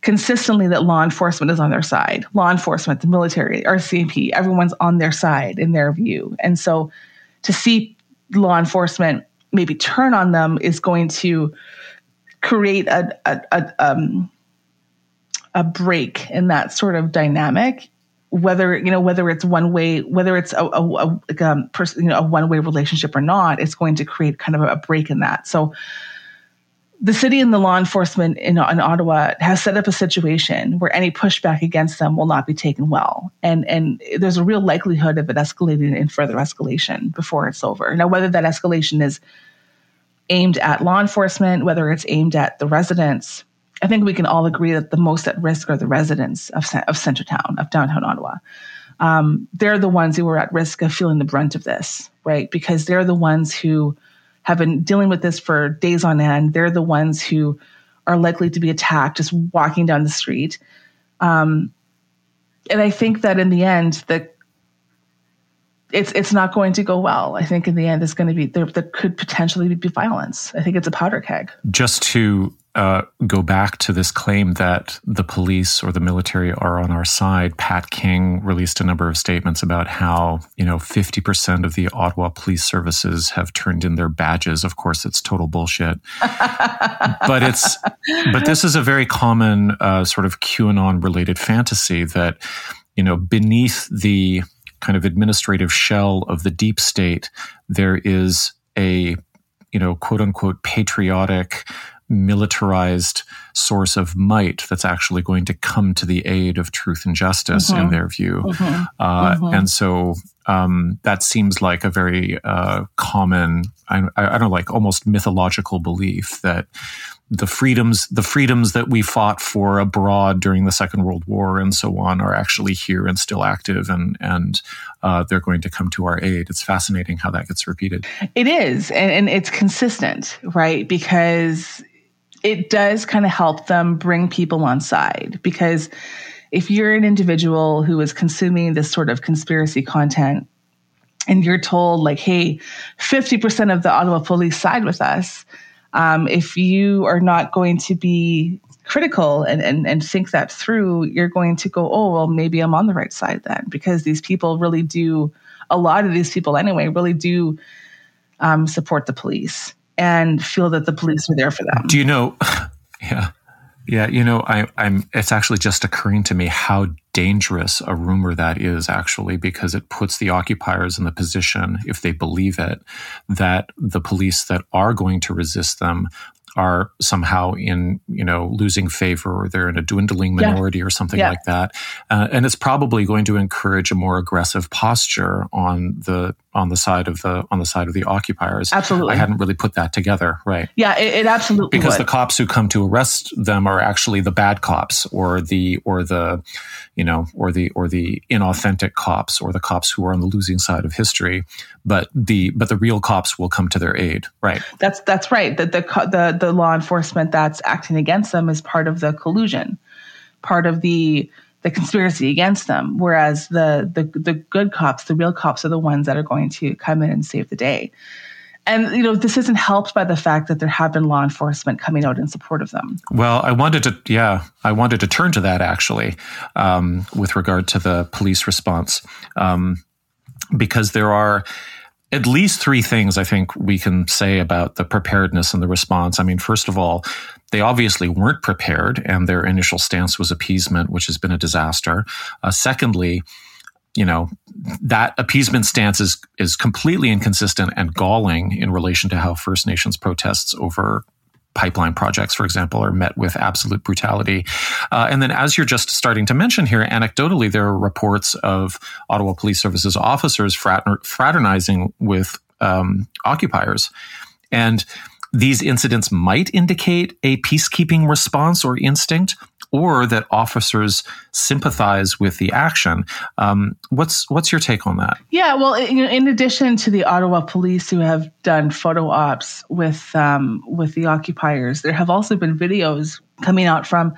consistently that law enforcement is on their side. Law enforcement, the military, RCMP, everyone's on their side in their view. And so to see law enforcement maybe turn on them is going to create a, a, a, um, a break in that sort of dynamic whether you know whether it's one way whether it's a, a, a like a person you know a one way relationship or not it's going to create kind of a break in that so the city and the law enforcement in, in Ottawa has set up a situation where any pushback against them will not be taken well, and and there's a real likelihood of it escalating in further escalation before it's over. Now, whether that escalation is aimed at law enforcement, whether it's aimed at the residents, I think we can all agree that the most at risk are the residents of, of Centretown, of downtown Ottawa. Um, they're the ones who are at risk of feeling the brunt of this, right? Because they're the ones who have been dealing with this for days on end. They're the ones who are likely to be attacked just walking down the street. Um, and I think that in the end, the it's it's not going to go well. I think in the end, it's going to be there. There could potentially be violence. I think it's a powder keg. Just to uh, go back to this claim that the police or the military are on our side, Pat King released a number of statements about how, you know, 50% of the Ottawa police services have turned in their badges. Of course, it's total bullshit. but it's, but this is a very common uh, sort of QAnon related fantasy that, you know, beneath the kind of administrative shell of the deep state, there is a, you know, quote unquote patriotic, militarized source of might that's actually going to come to the aid of truth and justice mm-hmm. in their view. Mm-hmm. Uh, mm-hmm. And so um, that seems like a very uh, common, I, I, don't like almost mythological belief that the freedoms, the freedoms that we fought for abroad during the Second World War and so on are actually here and still active, and and uh, they're going to come to our aid. It's fascinating how that gets repeated. It is, and, and it's consistent, right? Because it does kind of help them bring people on side because if you're an individual who is consuming this sort of conspiracy content and you're told like hey 50% of the ottawa police side with us um, if you are not going to be critical and, and, and think that through you're going to go oh well maybe i'm on the right side then because these people really do a lot of these people anyway really do um, support the police and feel that the police are there for them. Do you know? Yeah. Yeah, you know, I, am It's actually just occurring to me how dangerous a rumor that is, actually, because it puts the occupiers in the position, if they believe it, that the police that are going to resist them are somehow in you know losing favor or they're in a dwindling minority yeah. or something yeah. like that uh, and it's probably going to encourage a more aggressive posture on the on the side of the on the side of the occupiers. Absolutely. I hadn't really put that together right. Yeah it, it absolutely because would. the cops who come to arrest them are actually the bad cops or the or the you know or the or the inauthentic cops or the cops who are on the losing side of history. But the but the real cops will come to their aid right. That's that's right. That the the the law enforcement that's acting against them is part of the collusion part of the the conspiracy against them whereas the the the good cops the real cops are the ones that are going to come in and save the day and you know this isn't helped by the fact that there have been law enforcement coming out in support of them well i wanted to yeah i wanted to turn to that actually um, with regard to the police response um, because there are at least three things I think we can say about the preparedness and the response. I mean, first of all, they obviously weren't prepared, and their initial stance was appeasement, which has been a disaster. Uh, secondly, you know that appeasement stance is is completely inconsistent and galling in relation to how First Nations protests over pipeline projects, for example, are met with absolute brutality. Uh, and then, as you're just starting to mention here, anecdotally, there are reports of Ottawa Police Services officers fraternizing with um, occupiers. And these incidents might indicate a peacekeeping response or instinct, or that officers sympathize with the action. Um, what's what's your take on that? Yeah, well, in, addition to the Ottawa police who have done photo ops with um, with the occupiers, there have also been videos coming out from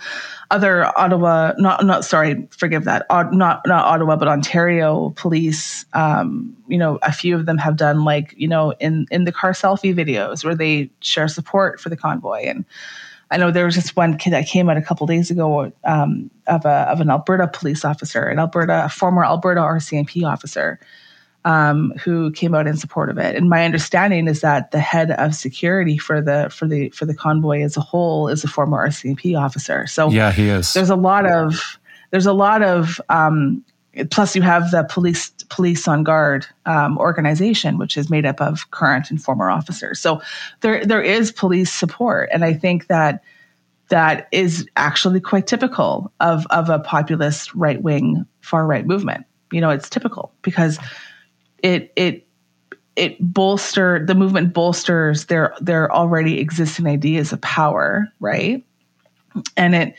other Ottawa, not not sorry, forgive that, not not Ottawa, but Ontario police. Um, you know, a few of them have done like you know in in the car selfie videos where they share support for the convoy and I know there was just one kid that came out a couple days ago um, of a of an Alberta police officer, an Alberta a former Alberta RCMP officer, um, who came out in support of it. And my understanding is that the head of security for the for the for the convoy as a whole is a former RCMP officer. So yeah, he is. There's a lot of there's a lot of um, plus you have the police police on guard um, organization which is made up of current and former officers so there there is police support and i think that that is actually quite typical of of a populist right wing far right movement you know it's typical because it it it bolster the movement bolsters their their already existing ideas of power right and it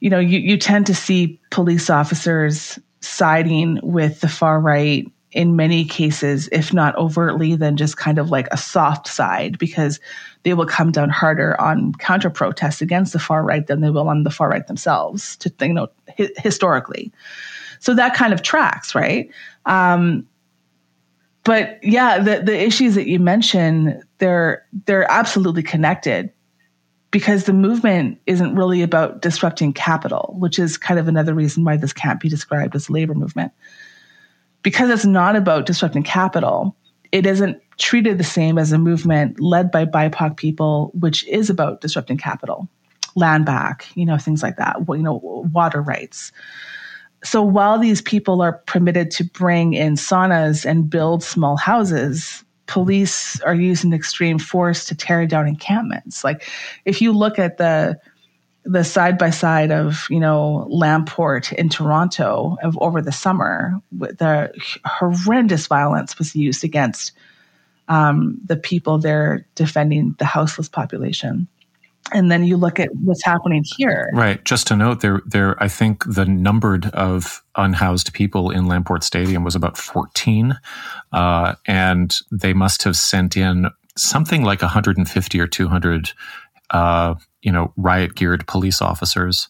you know you, you tend to see police officers siding with the far right in many cases, if not overtly, then just kind of like a soft side because they will come down harder on counter protests against the far right than they will on the far right themselves. To you know, hi- historically, so that kind of tracks, right? Um, but yeah, the the issues that you mentioned, they're they're absolutely connected because the movement isn't really about disrupting capital, which is kind of another reason why this can't be described as a labor movement. Because it's not about disrupting capital, it isn't treated the same as a movement led by BIPOC people, which is about disrupting capital, land back, you know, things like that, you know, water rights. So while these people are permitted to bring in saunas and build small houses, police are using extreme force to tear down encampments. Like if you look at the the side by side of you know Lamport in Toronto of over the summer, the horrendous violence was used against um, the people there defending the houseless population and then you look at what's happening here. Right. Just to note, there, there, I think the numbered of unhoused people in Lamport Stadium was about 14. Uh, and they must have sent in something like 150 or 200, uh, you know, riot geared police officers.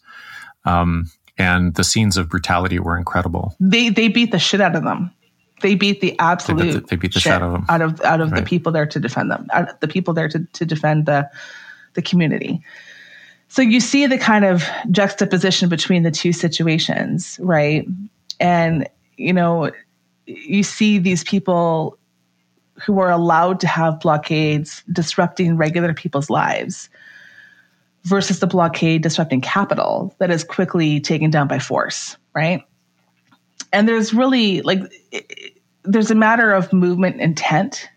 Um, and the scenes of brutality were incredible. They, they beat the shit out of them. They beat the absolute. They beat the, they beat the shit out of them. Out of out of right. the people there to defend them. the people there to, to defend the the community. So you see the kind of juxtaposition between the two situations, right? And, you know, you see these people who are allowed to have blockades disrupting regular people's lives versus the blockade disrupting capital that is quickly taken down by force, right? And there's really like, there's a matter of movement intent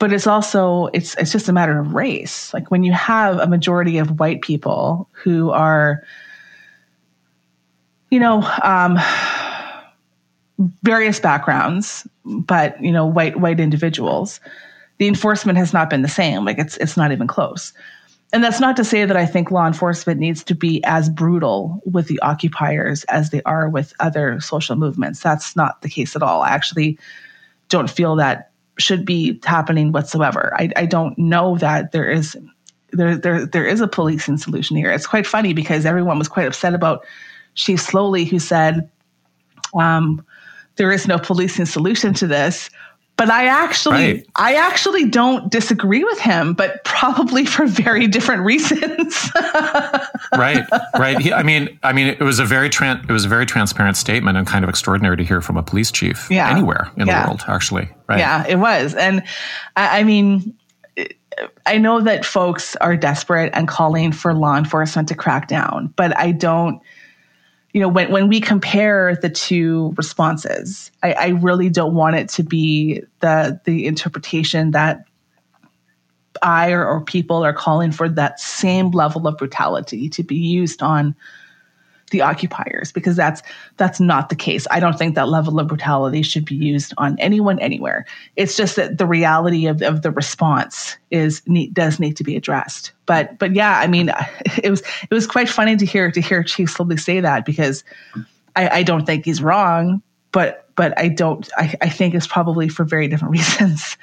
but it's also it's it's just a matter of race like when you have a majority of white people who are you know um, various backgrounds but you know white white individuals the enforcement has not been the same like it's it's not even close and that's not to say that I think law enforcement needs to be as brutal with the occupiers as they are with other social movements. That's not the case at all. I actually don't feel that should be happening whatsoever. I, I don't know that there is there, there there is a policing solution here. It's quite funny because everyone was quite upset about Chief Sloly, who said um, there is no policing solution to this. But I actually, right. I actually don't disagree with him, but probably for very different reasons. right, right. He, I mean, I mean, it was a very tran- it was a very transparent statement and kind of extraordinary to hear from a police chief yeah. anywhere in yeah. the world, actually. Right. Yeah, it was, and I, I mean, I know that folks are desperate and calling for law enforcement to crack down, but I don't you know, when, when we compare the two responses, I, I really don't want it to be the the interpretation that I or, or people are calling for that same level of brutality to be used on the occupiers because that's that's not the case. I don't think that level of brutality should be used on anyone anywhere. It's just that the reality of, of the response is need, does need to be addressed. But but yeah, I mean, it was it was quite funny to hear to hear Chief Sloly say that because I, I don't think he's wrong, but but I don't. I, I think it's probably for very different reasons.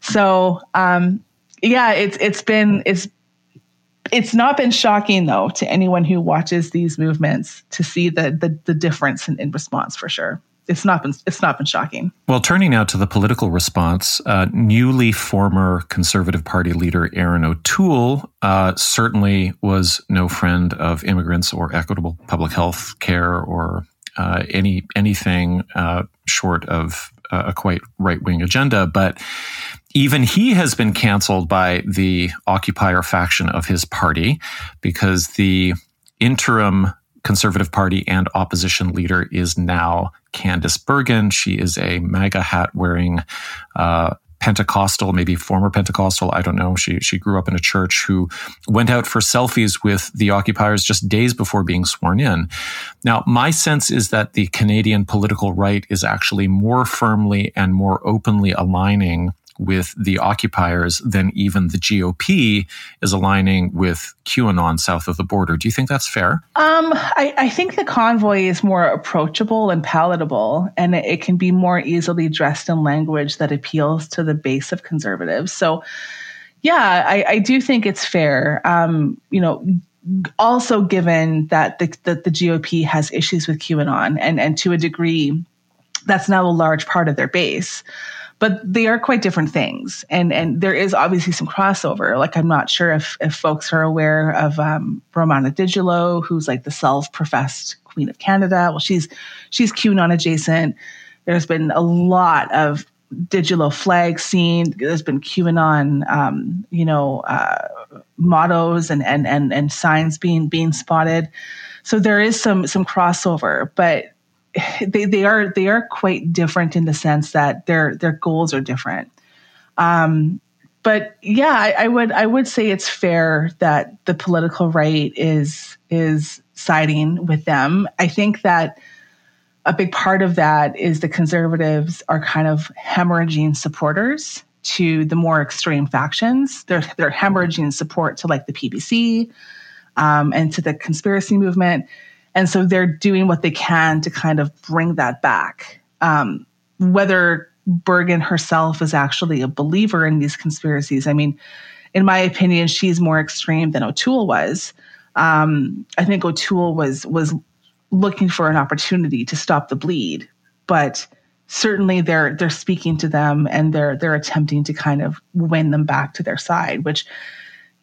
So um, yeah, it's it's been it's it's not been shocking though to anyone who watches these movements to see the the, the difference in, in response for sure it's not been it's not been shocking. Well, turning now to the political response, uh, newly former Conservative Party leader Erin O'Toole uh, certainly was no friend of immigrants or equitable public health care or uh, any anything uh, short of a quite right wing agenda, but even he has been canceled by the occupier faction of his party because the interim Conservative Party and opposition leader is now Candice Bergen. She is a MAGA hat wearing uh, Pentecostal, maybe former Pentecostal, I don't know. She she grew up in a church who went out for selfies with the occupiers just days before being sworn in. Now, my sense is that the Canadian political right is actually more firmly and more openly aligning with the occupiers than even the GOP is aligning with QAnon south of the border. Do you think that's fair? Um, I, I, think the convoy is more approachable and palatable, and it, can be more easily dressed in language that appeals to the base of conservatives. So, yeah, I, I do think it's fair. Um, you know, also given that the, that the GOP has issues with QAnon, and and to a degree, that's now a large part of their base but they are quite different things. And and there is obviously some crossover. Like I'm not sure if if folks are aware of um, Romana Didulo, who's like the self-professed Queen of Canada. Well, she's she's QAnon adjacent. There's been a lot of Didulo flags seen. There's been QAnon, um, you know, uh, mottos and and and and signs being being spotted. So there is some some crossover, but they, they are they are quite different in the sense that their their goals are different. Um, but yeah, I, I, would I would say it's fair that the political right is is siding with them. I think that a big part of that is the conservatives are kind of hemorrhaging supporters to the more extreme factions. They're they're hemorrhaging support to like the PPC um, and to the conspiracy movement and so they're doing what they can to kind of bring that back. Um, whether Bergen herself is actually a believer in these conspiracies, I mean, in my opinion, she's more extreme than O'Toole was. Um, I think O'Toole was was looking for an opportunity to stop the bleed, but certainly they're they're speaking to them and they're they're attempting to kind of win them back to their side. Which,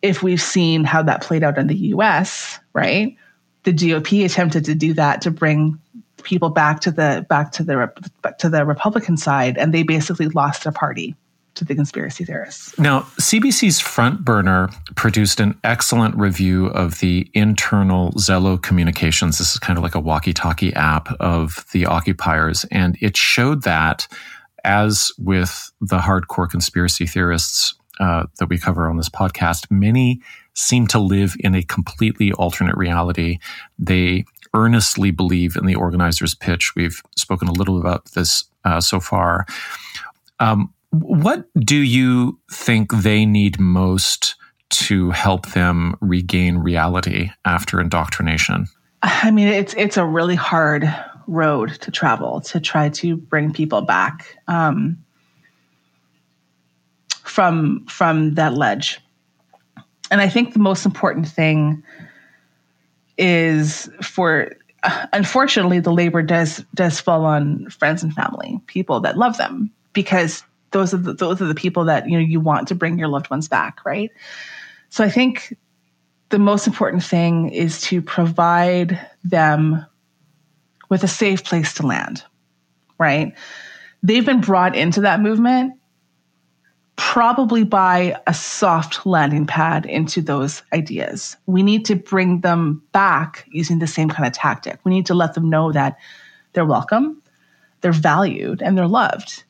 if we've seen how that played out in the U.S., right? The GOP attempted to do that to bring people back to the back to the back to the Republican side, and they basically lost their party to the conspiracy theorists. Now, CBC's Front Burner produced an excellent review of the internal Zello communications. This is kind of like a walkie-talkie app of the occupiers, and it showed that, as with the hardcore conspiracy theorists uh, that we cover on this podcast, many seem to live in a completely alternate reality. They earnestly believe in the organizer's pitch. We've spoken a little about this uh, so far. Um, what do you think they need most to help them regain reality after indoctrination? I mean, it's it's a really hard road to travel to try to bring people back um, from from that ledge and I think the most important thing is for unfortunately the labor does does fall on friends and family, people that love them because those are the, those are the people that you know you want to bring your loved ones back, right? So I think the most important thing is to provide them with a safe place to land, right? They've been brought into that movement probably by a soft landing pad into those ideas. We need to bring them back using the same kind of tactic. We need to let them know that they're welcome, they're valued, and they're loved.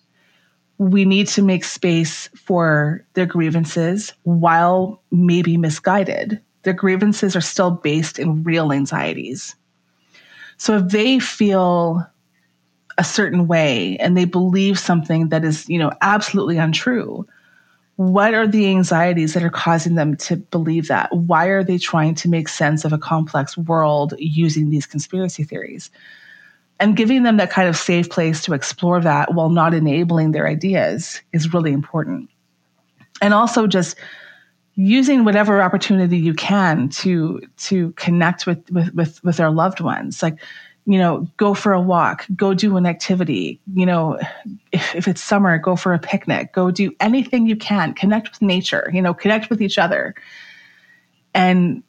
We need to make space for their grievances while maybe misguided. Their grievances are still based in real anxieties. So if they feel a certain way and they believe something that is, you know, absolutely untrue, what are the anxieties that are causing them to believe that? Why are they trying to make sense of a complex world using these conspiracy theories? And giving them that kind of safe place to explore that while not enabling their ideas is really important. And also just using whatever opportunity you can to to connect with with with, with their loved ones. Like you know, go for a walk, go do an activity, you know, if, if it's summer, go for a picnic, go do anything you can, connect with nature, you know, connect with each other. And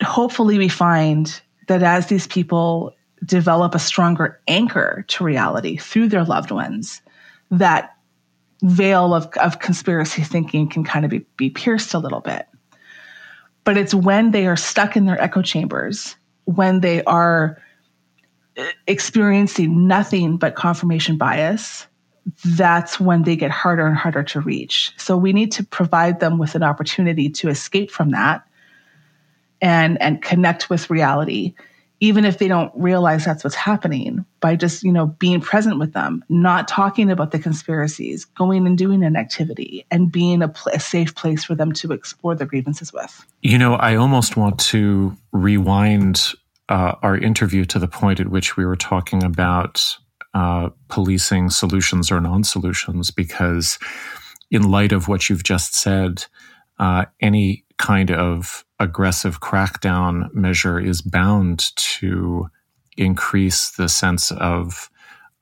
hopefully we find that as these people develop a stronger anchor to reality through their loved ones, that veil of, of conspiracy thinking can kind of be, be pierced a little bit. But it's when they are stuck in their echo chambers, when they are experiencing nothing but confirmation bias, that's when they get harder and harder to reach. So we need to provide them with an opportunity to escape from that and and connect with reality even if they don't realize that's what's happening by just you know being present with them not talking about the conspiracies going and doing an activity and being a, pl- a safe place for them to explore their grievances with you know i almost want to rewind uh, our interview to the point at which we were talking about uh, policing solutions or non solutions, because in light of what you've just said, uh, any kind of aggressive crackdown measure is bound to increase the sense of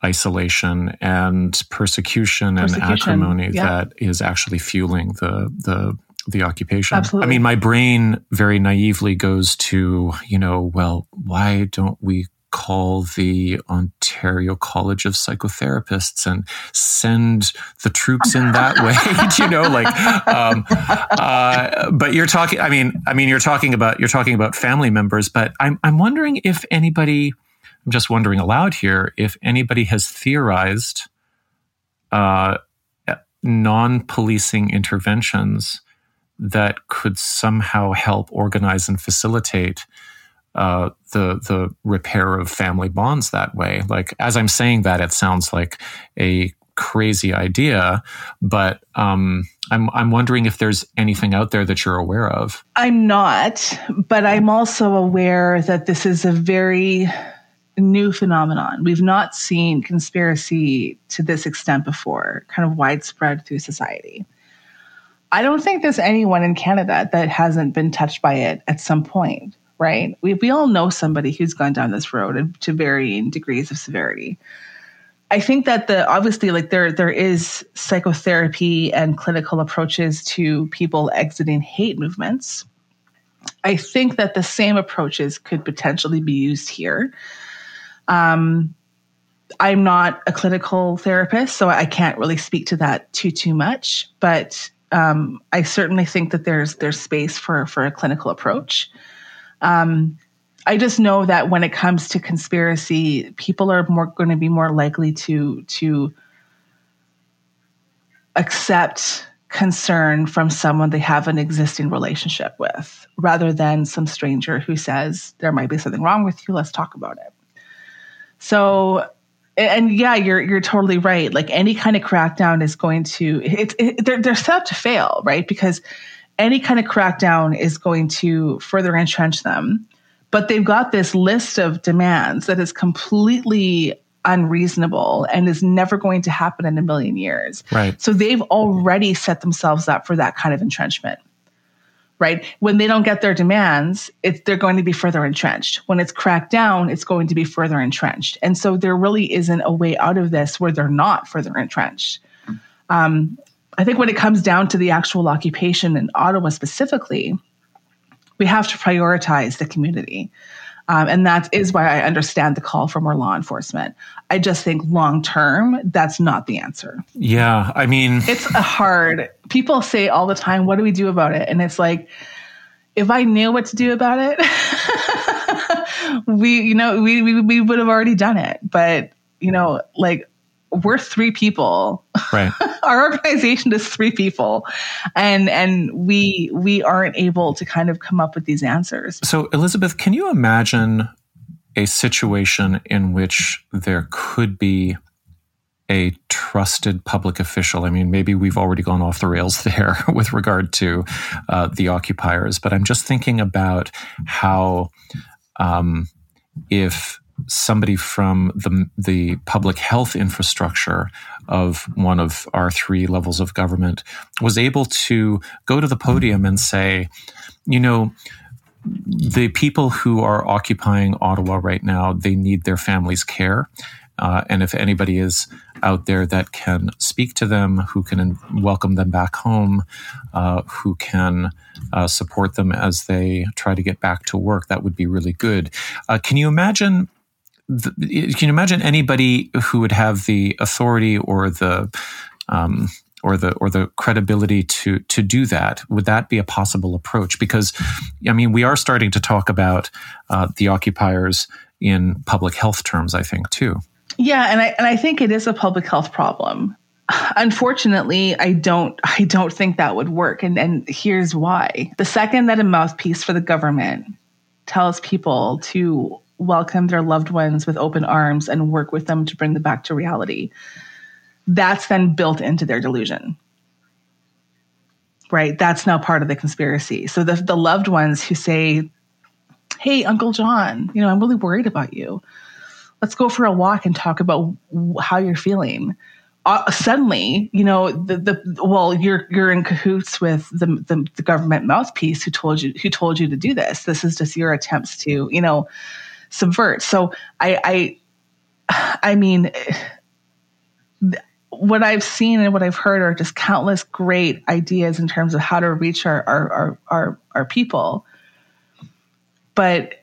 isolation and persecution, persecution and acrimony yeah. that is actually fueling the the the occupation. Absolutely. I mean, my brain very naively goes to, you know, well, why don't we call the Ontario College of Psychotherapists and send the troops in that way. you know, like, um, uh, but you're talking. I mean, I mean, you're talking about you're talking about family members. But I'm I'm wondering if anybody. I'm just wondering aloud here if anybody has theorized uh, non-policing interventions that could somehow help organize and facilitate uh, the the repair of family bonds that way. Like as I'm saying that, it sounds like a crazy idea, but um, I'm I'm wondering if there's anything out there that you're aware of. I'm not, but I'm also aware that this is a very new phenomenon. We've not seen conspiracy to this extent before, kind of widespread through society. I don't think there's anyone in Canada that hasn't been touched by it at some point, right? We, we all know somebody who's gone down this road to varying degrees of severity. I think that the obviously like there there is psychotherapy and clinical approaches to people exiting hate movements. I think that the same approaches could potentially be used here. Um, I'm not a clinical therapist, so I can't really speak to that too too much. But um, I certainly think that there's there's space for for a clinical approach. Um, I just know that when it comes to conspiracy, people are more going to be more likely to to accept concern from someone they have an existing relationship with, rather than some stranger who says there might be something wrong with you. Let's talk about it. So and yeah, you're you're totally right. Like any kind of crackdown is going to it's it, they're they're set up to fail, right? Because any kind of crackdown is going to further entrench them. But they've got this list of demands that is completely unreasonable and is never going to happen in a million years. Right. So they've already set themselves up for that kind of entrenchment right? When they don't get their demands, it's, they're going to be further entrenched. When it's cracked down, it's going to be further entrenched. And so there really isn't a way out of this where they're not further entrenched. Um, I think when it comes down to the actual occupation in Ottawa specifically, we have to prioritize the community. Um, and that is why I understand the call for more law enforcement. I just think long term, that's not the answer. Yeah. I mean, it's a hard, people say all the time, what do we do about it? And it's like, if I knew what to do about it, we, you know, we, we, we would have already done it. But, you know, like we're three people. Right. Our organization is three people, and and we we aren't able to kind of come up with these answers. So Elizabeth, can you imagine a situation in which there could be a trusted public official. I mean, maybe we've already gone off the rails there with regard to uh, the occupiers, but I'm just thinking about how um, if somebody from the the public health infrastructure of one of our three levels of government was able to go to the podium and say, you know, the people who are occupying Ottawa right now, they need their families' care. Uh, and if anybody is out there that can speak to them, who can welcome them back home, uh, who can uh, support them as they try to get back to work, that would be really good. Uh, can you imagine? The, can you imagine anybody who would have the authority or the um, or the or the credibility to to do that? Would that be a possible approach? Because I mean, we are starting to talk about uh, the occupiers in public health terms. I think too. Yeah, and I and I think it is a public health problem. Unfortunately, I don't I don't think that would work and and here's why. The second that a mouthpiece for the government tells people to welcome their loved ones with open arms and work with them to bring them back to reality, that's then built into their delusion. Right? That's now part of the conspiracy. So the the loved ones who say, "Hey, Uncle John, you know, I'm really worried about you." let's go for a walk and talk about how you're feeling. Uh, suddenly, you know, the, the well, you're you're in cahoots with the, the, the government mouthpiece who told you who told you to do this. This is just your attempts to, you know, subvert. So I I I mean. what I've seen and what I've heard are just countless great ideas in terms of how to reach our our our our, our people. But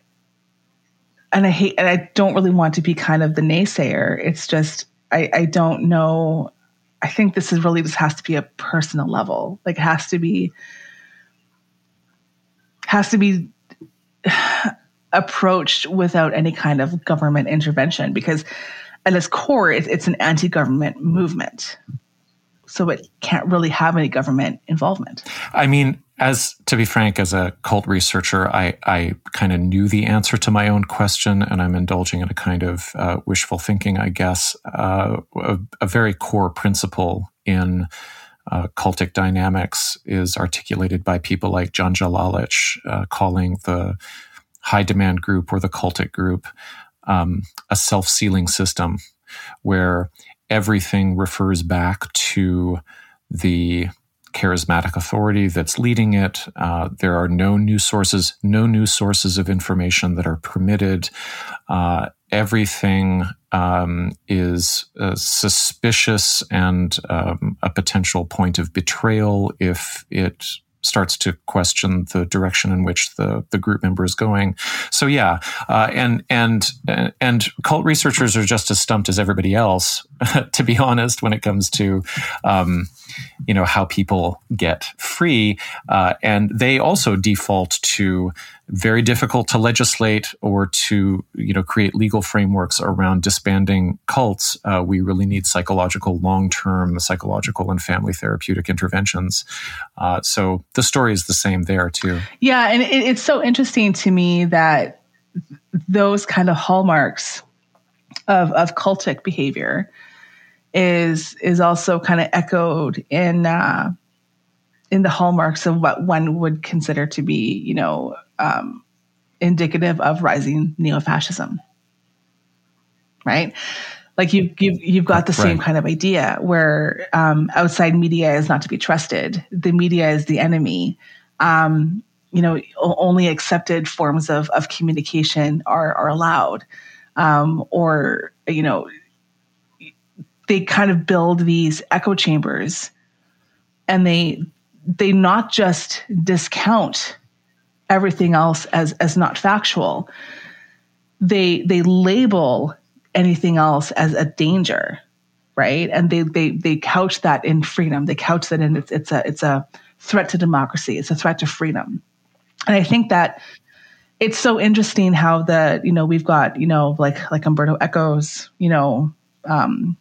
and I hate, and I don't really want to be kind of the naysayer. It's just, I, I don't know. I think this is really this has to be a personal level. Like, it has to be, has to be approached without any kind of government intervention because at its core, it, it's an anti government movement. So it can't really have any government involvement. I mean, as to be frank, as a cult researcher, I, I kind of knew the answer to my own question, and I'm indulging in a kind of uh, wishful thinking, I guess. Uh, a, a, very core principle in uh, cultic dynamics is articulated by people like Janja Lalich, uh, calling the high demand group or the cultic group um, a self sealing system, where everything refers back to the charismatic authority that's leading it. Uh, there are no new sources, no new sources of information that are permitted. Uh, everything um, is uh, suspicious and um, a potential point of betrayal if it starts to question the direction in which the, the group member is going. So yeah, uh, and and and cult researchers are just as stumped as everybody else, to be honest, when it comes to um, you know how people get free, uh, and they also default to very difficult to legislate or to you know create legal frameworks around disbanding cults. Uh, we really need psychological, long term psychological and family therapeutic interventions. Uh, so the story is the same there too. Yeah, and it, it's so interesting to me that those kind of hallmarks of of cultic behavior is is also kind of echoed in uh, in the hallmarks of what one would consider to be, you know, um, indicative of rising neo-fascism, right? Like you, you've, you've got the same right. kind of idea where um, outside media is not to be trusted. The media is the enemy. Um, you know, only accepted forms of, of communication are, are allowed. Um, or, you know, they kind of build these echo chambers and they they not just discount everything else as as not factual they they label anything else as a danger right? And they they they couch that in freedom. They couch that in it's it's a it's a threat to democracy. It's a threat to freedom. And i think that it's so interesting how the you know we've got you know like like Umberto Eco's you know um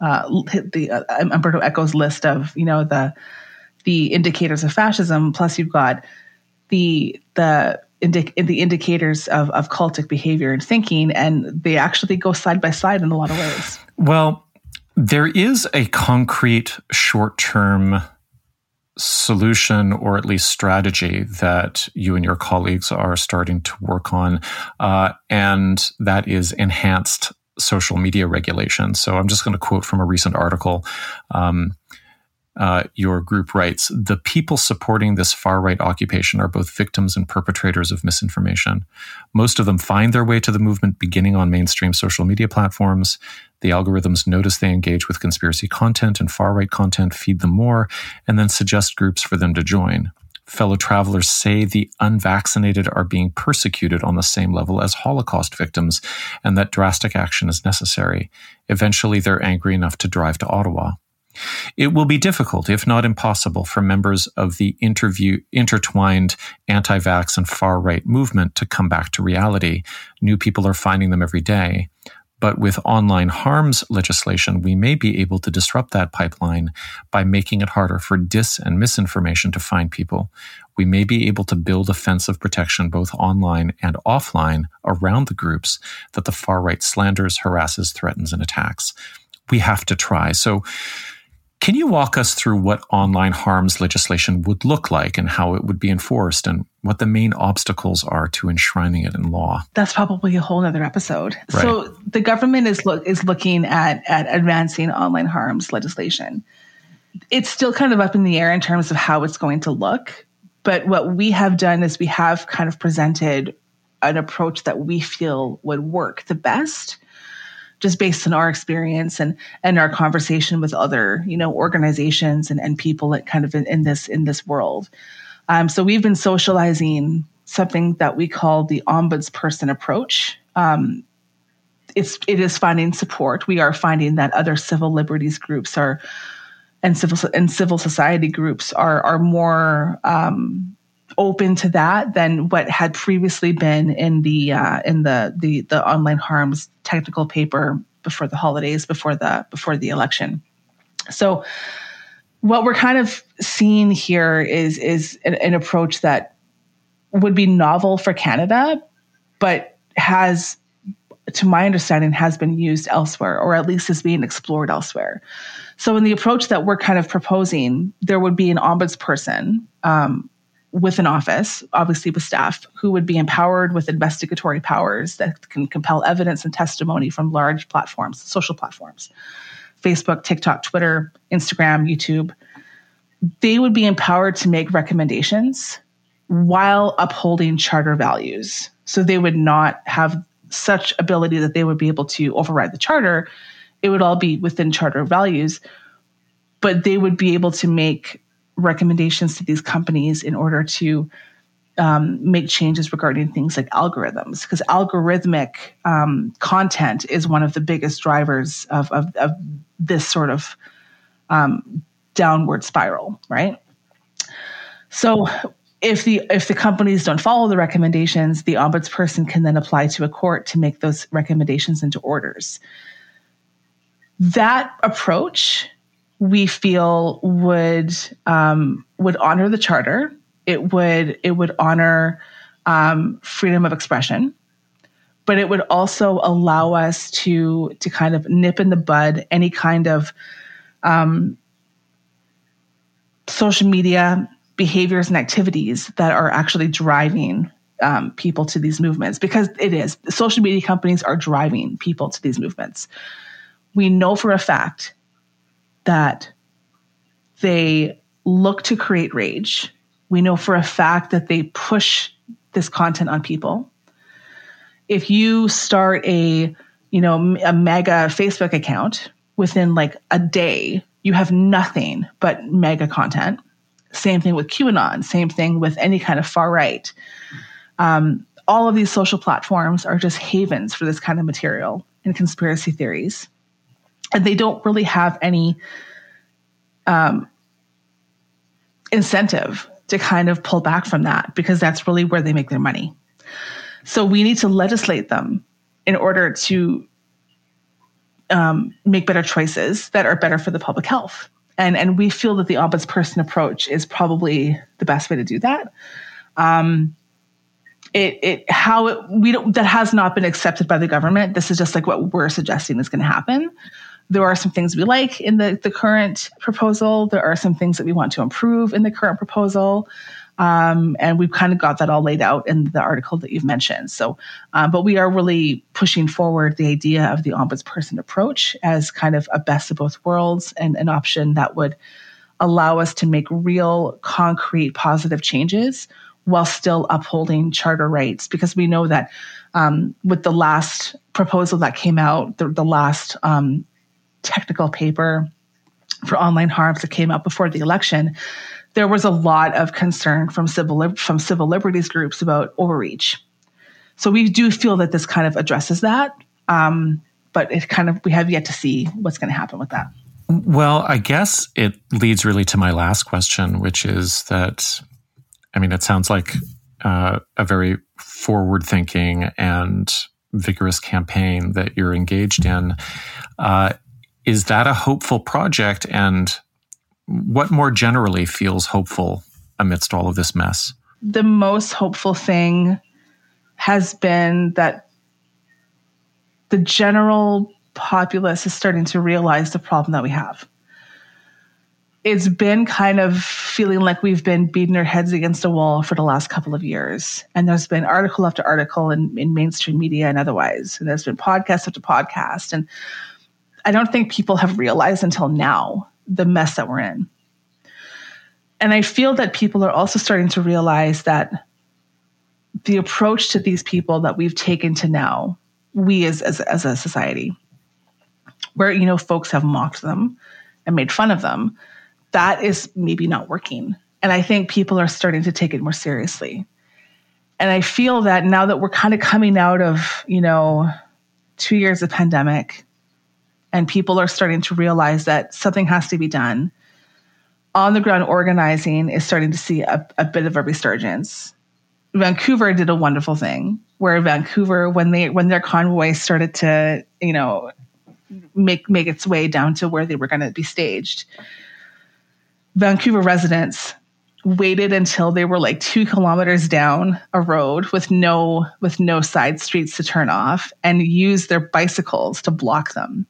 uh, the uh, Umberto Eco's list of you know the the indicators of fascism. Plus, you've got the the indi- the indicators of, of cultic behavior and thinking, and they actually go side by side in a lot of ways. Well, there is a concrete short term solution or at least strategy that you and your colleagues are starting to work on, uh, and that is enhanced social media regulation. So I'm just going to quote from a recent article. Um, uh, your group writes The people supporting this far right occupation are both victims and perpetrators of misinformation. Most of them find their way to the movement beginning on mainstream social media platforms. The algorithms notice they engage with conspiracy content and far right content, feed them more, and then suggest groups for them to join. Fellow travelers say the unvaccinated are being persecuted on the same level as Holocaust victims and that drastic action is necessary. Eventually, they're angry enough to drive to Ottawa. It will be difficult, if not impossible, for members of the interview, intertwined anti vax and far right movement to come back to reality. New people are finding them every day. But with online harms legislation, we may be able to disrupt that pipeline by making it harder for dis and misinformation to find people. We may be able to build a fence of protection both online and offline around the groups that the far right slanders, harasses, threatens, and attacks. We have to try. So, can you walk us through what online harms legislation would look like and how it would be enforced and what the main obstacles are to enshrining it in law? That's probably a whole other episode. Right. So the government is look is looking at at advancing online harms legislation. It's still kind of up in the air in terms of how it's going to look. But what we have done is we have kind of presented an approach that we feel would work the best just based on our experience and and our conversation with other you know organizations and, and people that kind of in, in this in this world. Um, so we've been socializing something that we call the ombudsperson approach. Um, it's it is finding support. We are finding that other civil liberties groups are and civil and civil society groups are are more um, open to that than what had previously been in the uh, in the the the online harms technical paper before the holidays, before the before the election. So, what we're kind of seeing here is is an, an approach that would be novel for Canada, but has, to my understanding, has been used elsewhere, or at least is being explored elsewhere. So, in the approach that we're kind of proposing, there would be an ombudsperson um, with an office, obviously with staff, who would be empowered with investigatory powers that can compel evidence and testimony from large platforms, social platforms Facebook, TikTok, Twitter, Instagram, YouTube. They would be empowered to make recommendations while upholding charter values. So they would not have such ability that they would be able to override the charter. It would all be within charter values, but they would be able to make recommendations to these companies in order to um, make changes regarding things like algorithms, because algorithmic um, content is one of the biggest drivers of, of, of this sort of um, downward spiral, right? So if the if the companies don't follow the recommendations, the ombudsperson can then apply to a court to make those recommendations into orders. That approach we feel would um, would honor the charter. It would it would honor um, freedom of expression, but it would also allow us to to kind of nip in the bud any kind of um, social media behaviors and activities that are actually driving um, people to these movements because it is social media companies are driving people to these movements. We know for a fact that they look to create rage. We know for a fact that they push this content on people. If you start a, you know, a MAGA Facebook account within like a day, you have nothing but MAGA content. Same thing with QAnon, same thing with any kind of far right. Um, all of these social platforms are just havens for this kind of material and conspiracy theories and they don't really have any um, incentive to kind of pull back from that because that's really where they make their money. So we need to legislate them in order to um, make better choices that are better for the public health. And, and we feel that the ombudsperson approach is probably the best way to do that. Um, it, it how it, we don't that has not been accepted by the government. This is just like what we're suggesting is going to happen. There are some things we like in the the current proposal. There are some things that we want to improve in the current proposal. Um, and we've kind of got that all laid out in the article that you've mentioned. So, um, but we are really pushing forward the idea of the ombudsperson approach as kind of a best of both worlds and an option that would allow us to make real, concrete, positive changes while still upholding charter rights. Because we know that um, with the last proposal that came out, the, the last um, technical paper for online harms that came out before the election, there was a lot of concern from civil from civil liberties groups about overreach. So we do feel that this kind of addresses that, um, but it kind of we have yet to see what's going to happen with that. Well, I guess it leads really to my last question, which is that, I mean, it sounds like uh, a very forward thinking and vigorous campaign that you're engaged in. Uh, is that a hopeful project? And what more generally feels hopeful amidst all of this mess? The most hopeful thing has been that the general populace is starting to realize the problem that we have. It's been kind of feeling like we've been beating our heads against a wall for the last couple of years. And there's been article after article in, in mainstream media and otherwise. And there's been podcast after podcast. And I don't think people have realized until now the mess that we're in. And I feel that people are also starting to realize that the approach to these people that we've taken to now, we as, as, as a society, where, you know, folks have mocked them and made fun of them, that is maybe not working. And I think people are starting to take it more seriously. And I feel that now that we're kind of coming out of, you know, two years of pandemic, and people are starting to realize that something has to be done. On the ground organizing is starting to see a, a bit of a resurgence. Vancouver did a wonderful thing where Vancouver, when they when their convoy started to, you know, make make its way down to where they were going to be staged, Vancouver residents waited until they were like two kilometers down a road with no with no side streets to turn off and used their bicycles to block them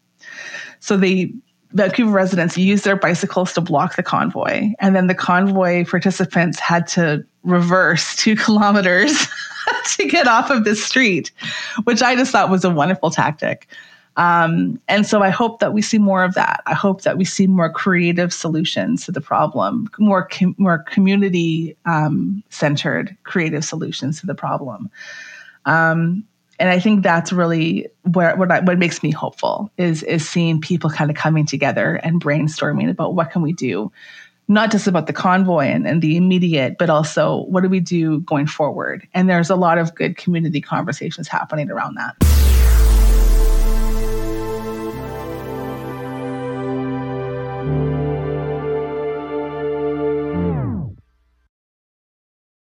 so the Vancouver residents used their bicycles to block the convoy, and then the convoy participants had to reverse two kilometers to get off of the street, which I just thought was a wonderful tactic. Um, and so I hope that we see more of that. I hope that we see more creative solutions to the problem, more com- more community um, centered creative solutions to the problem. Um, and I think that's really where what I, what makes me hopeful is is seeing people kind of coming together and brainstorming about what can we do, not just about the convoy and, and the immediate, but also what do we do going forward. And there's a lot of good community conversations happening around that.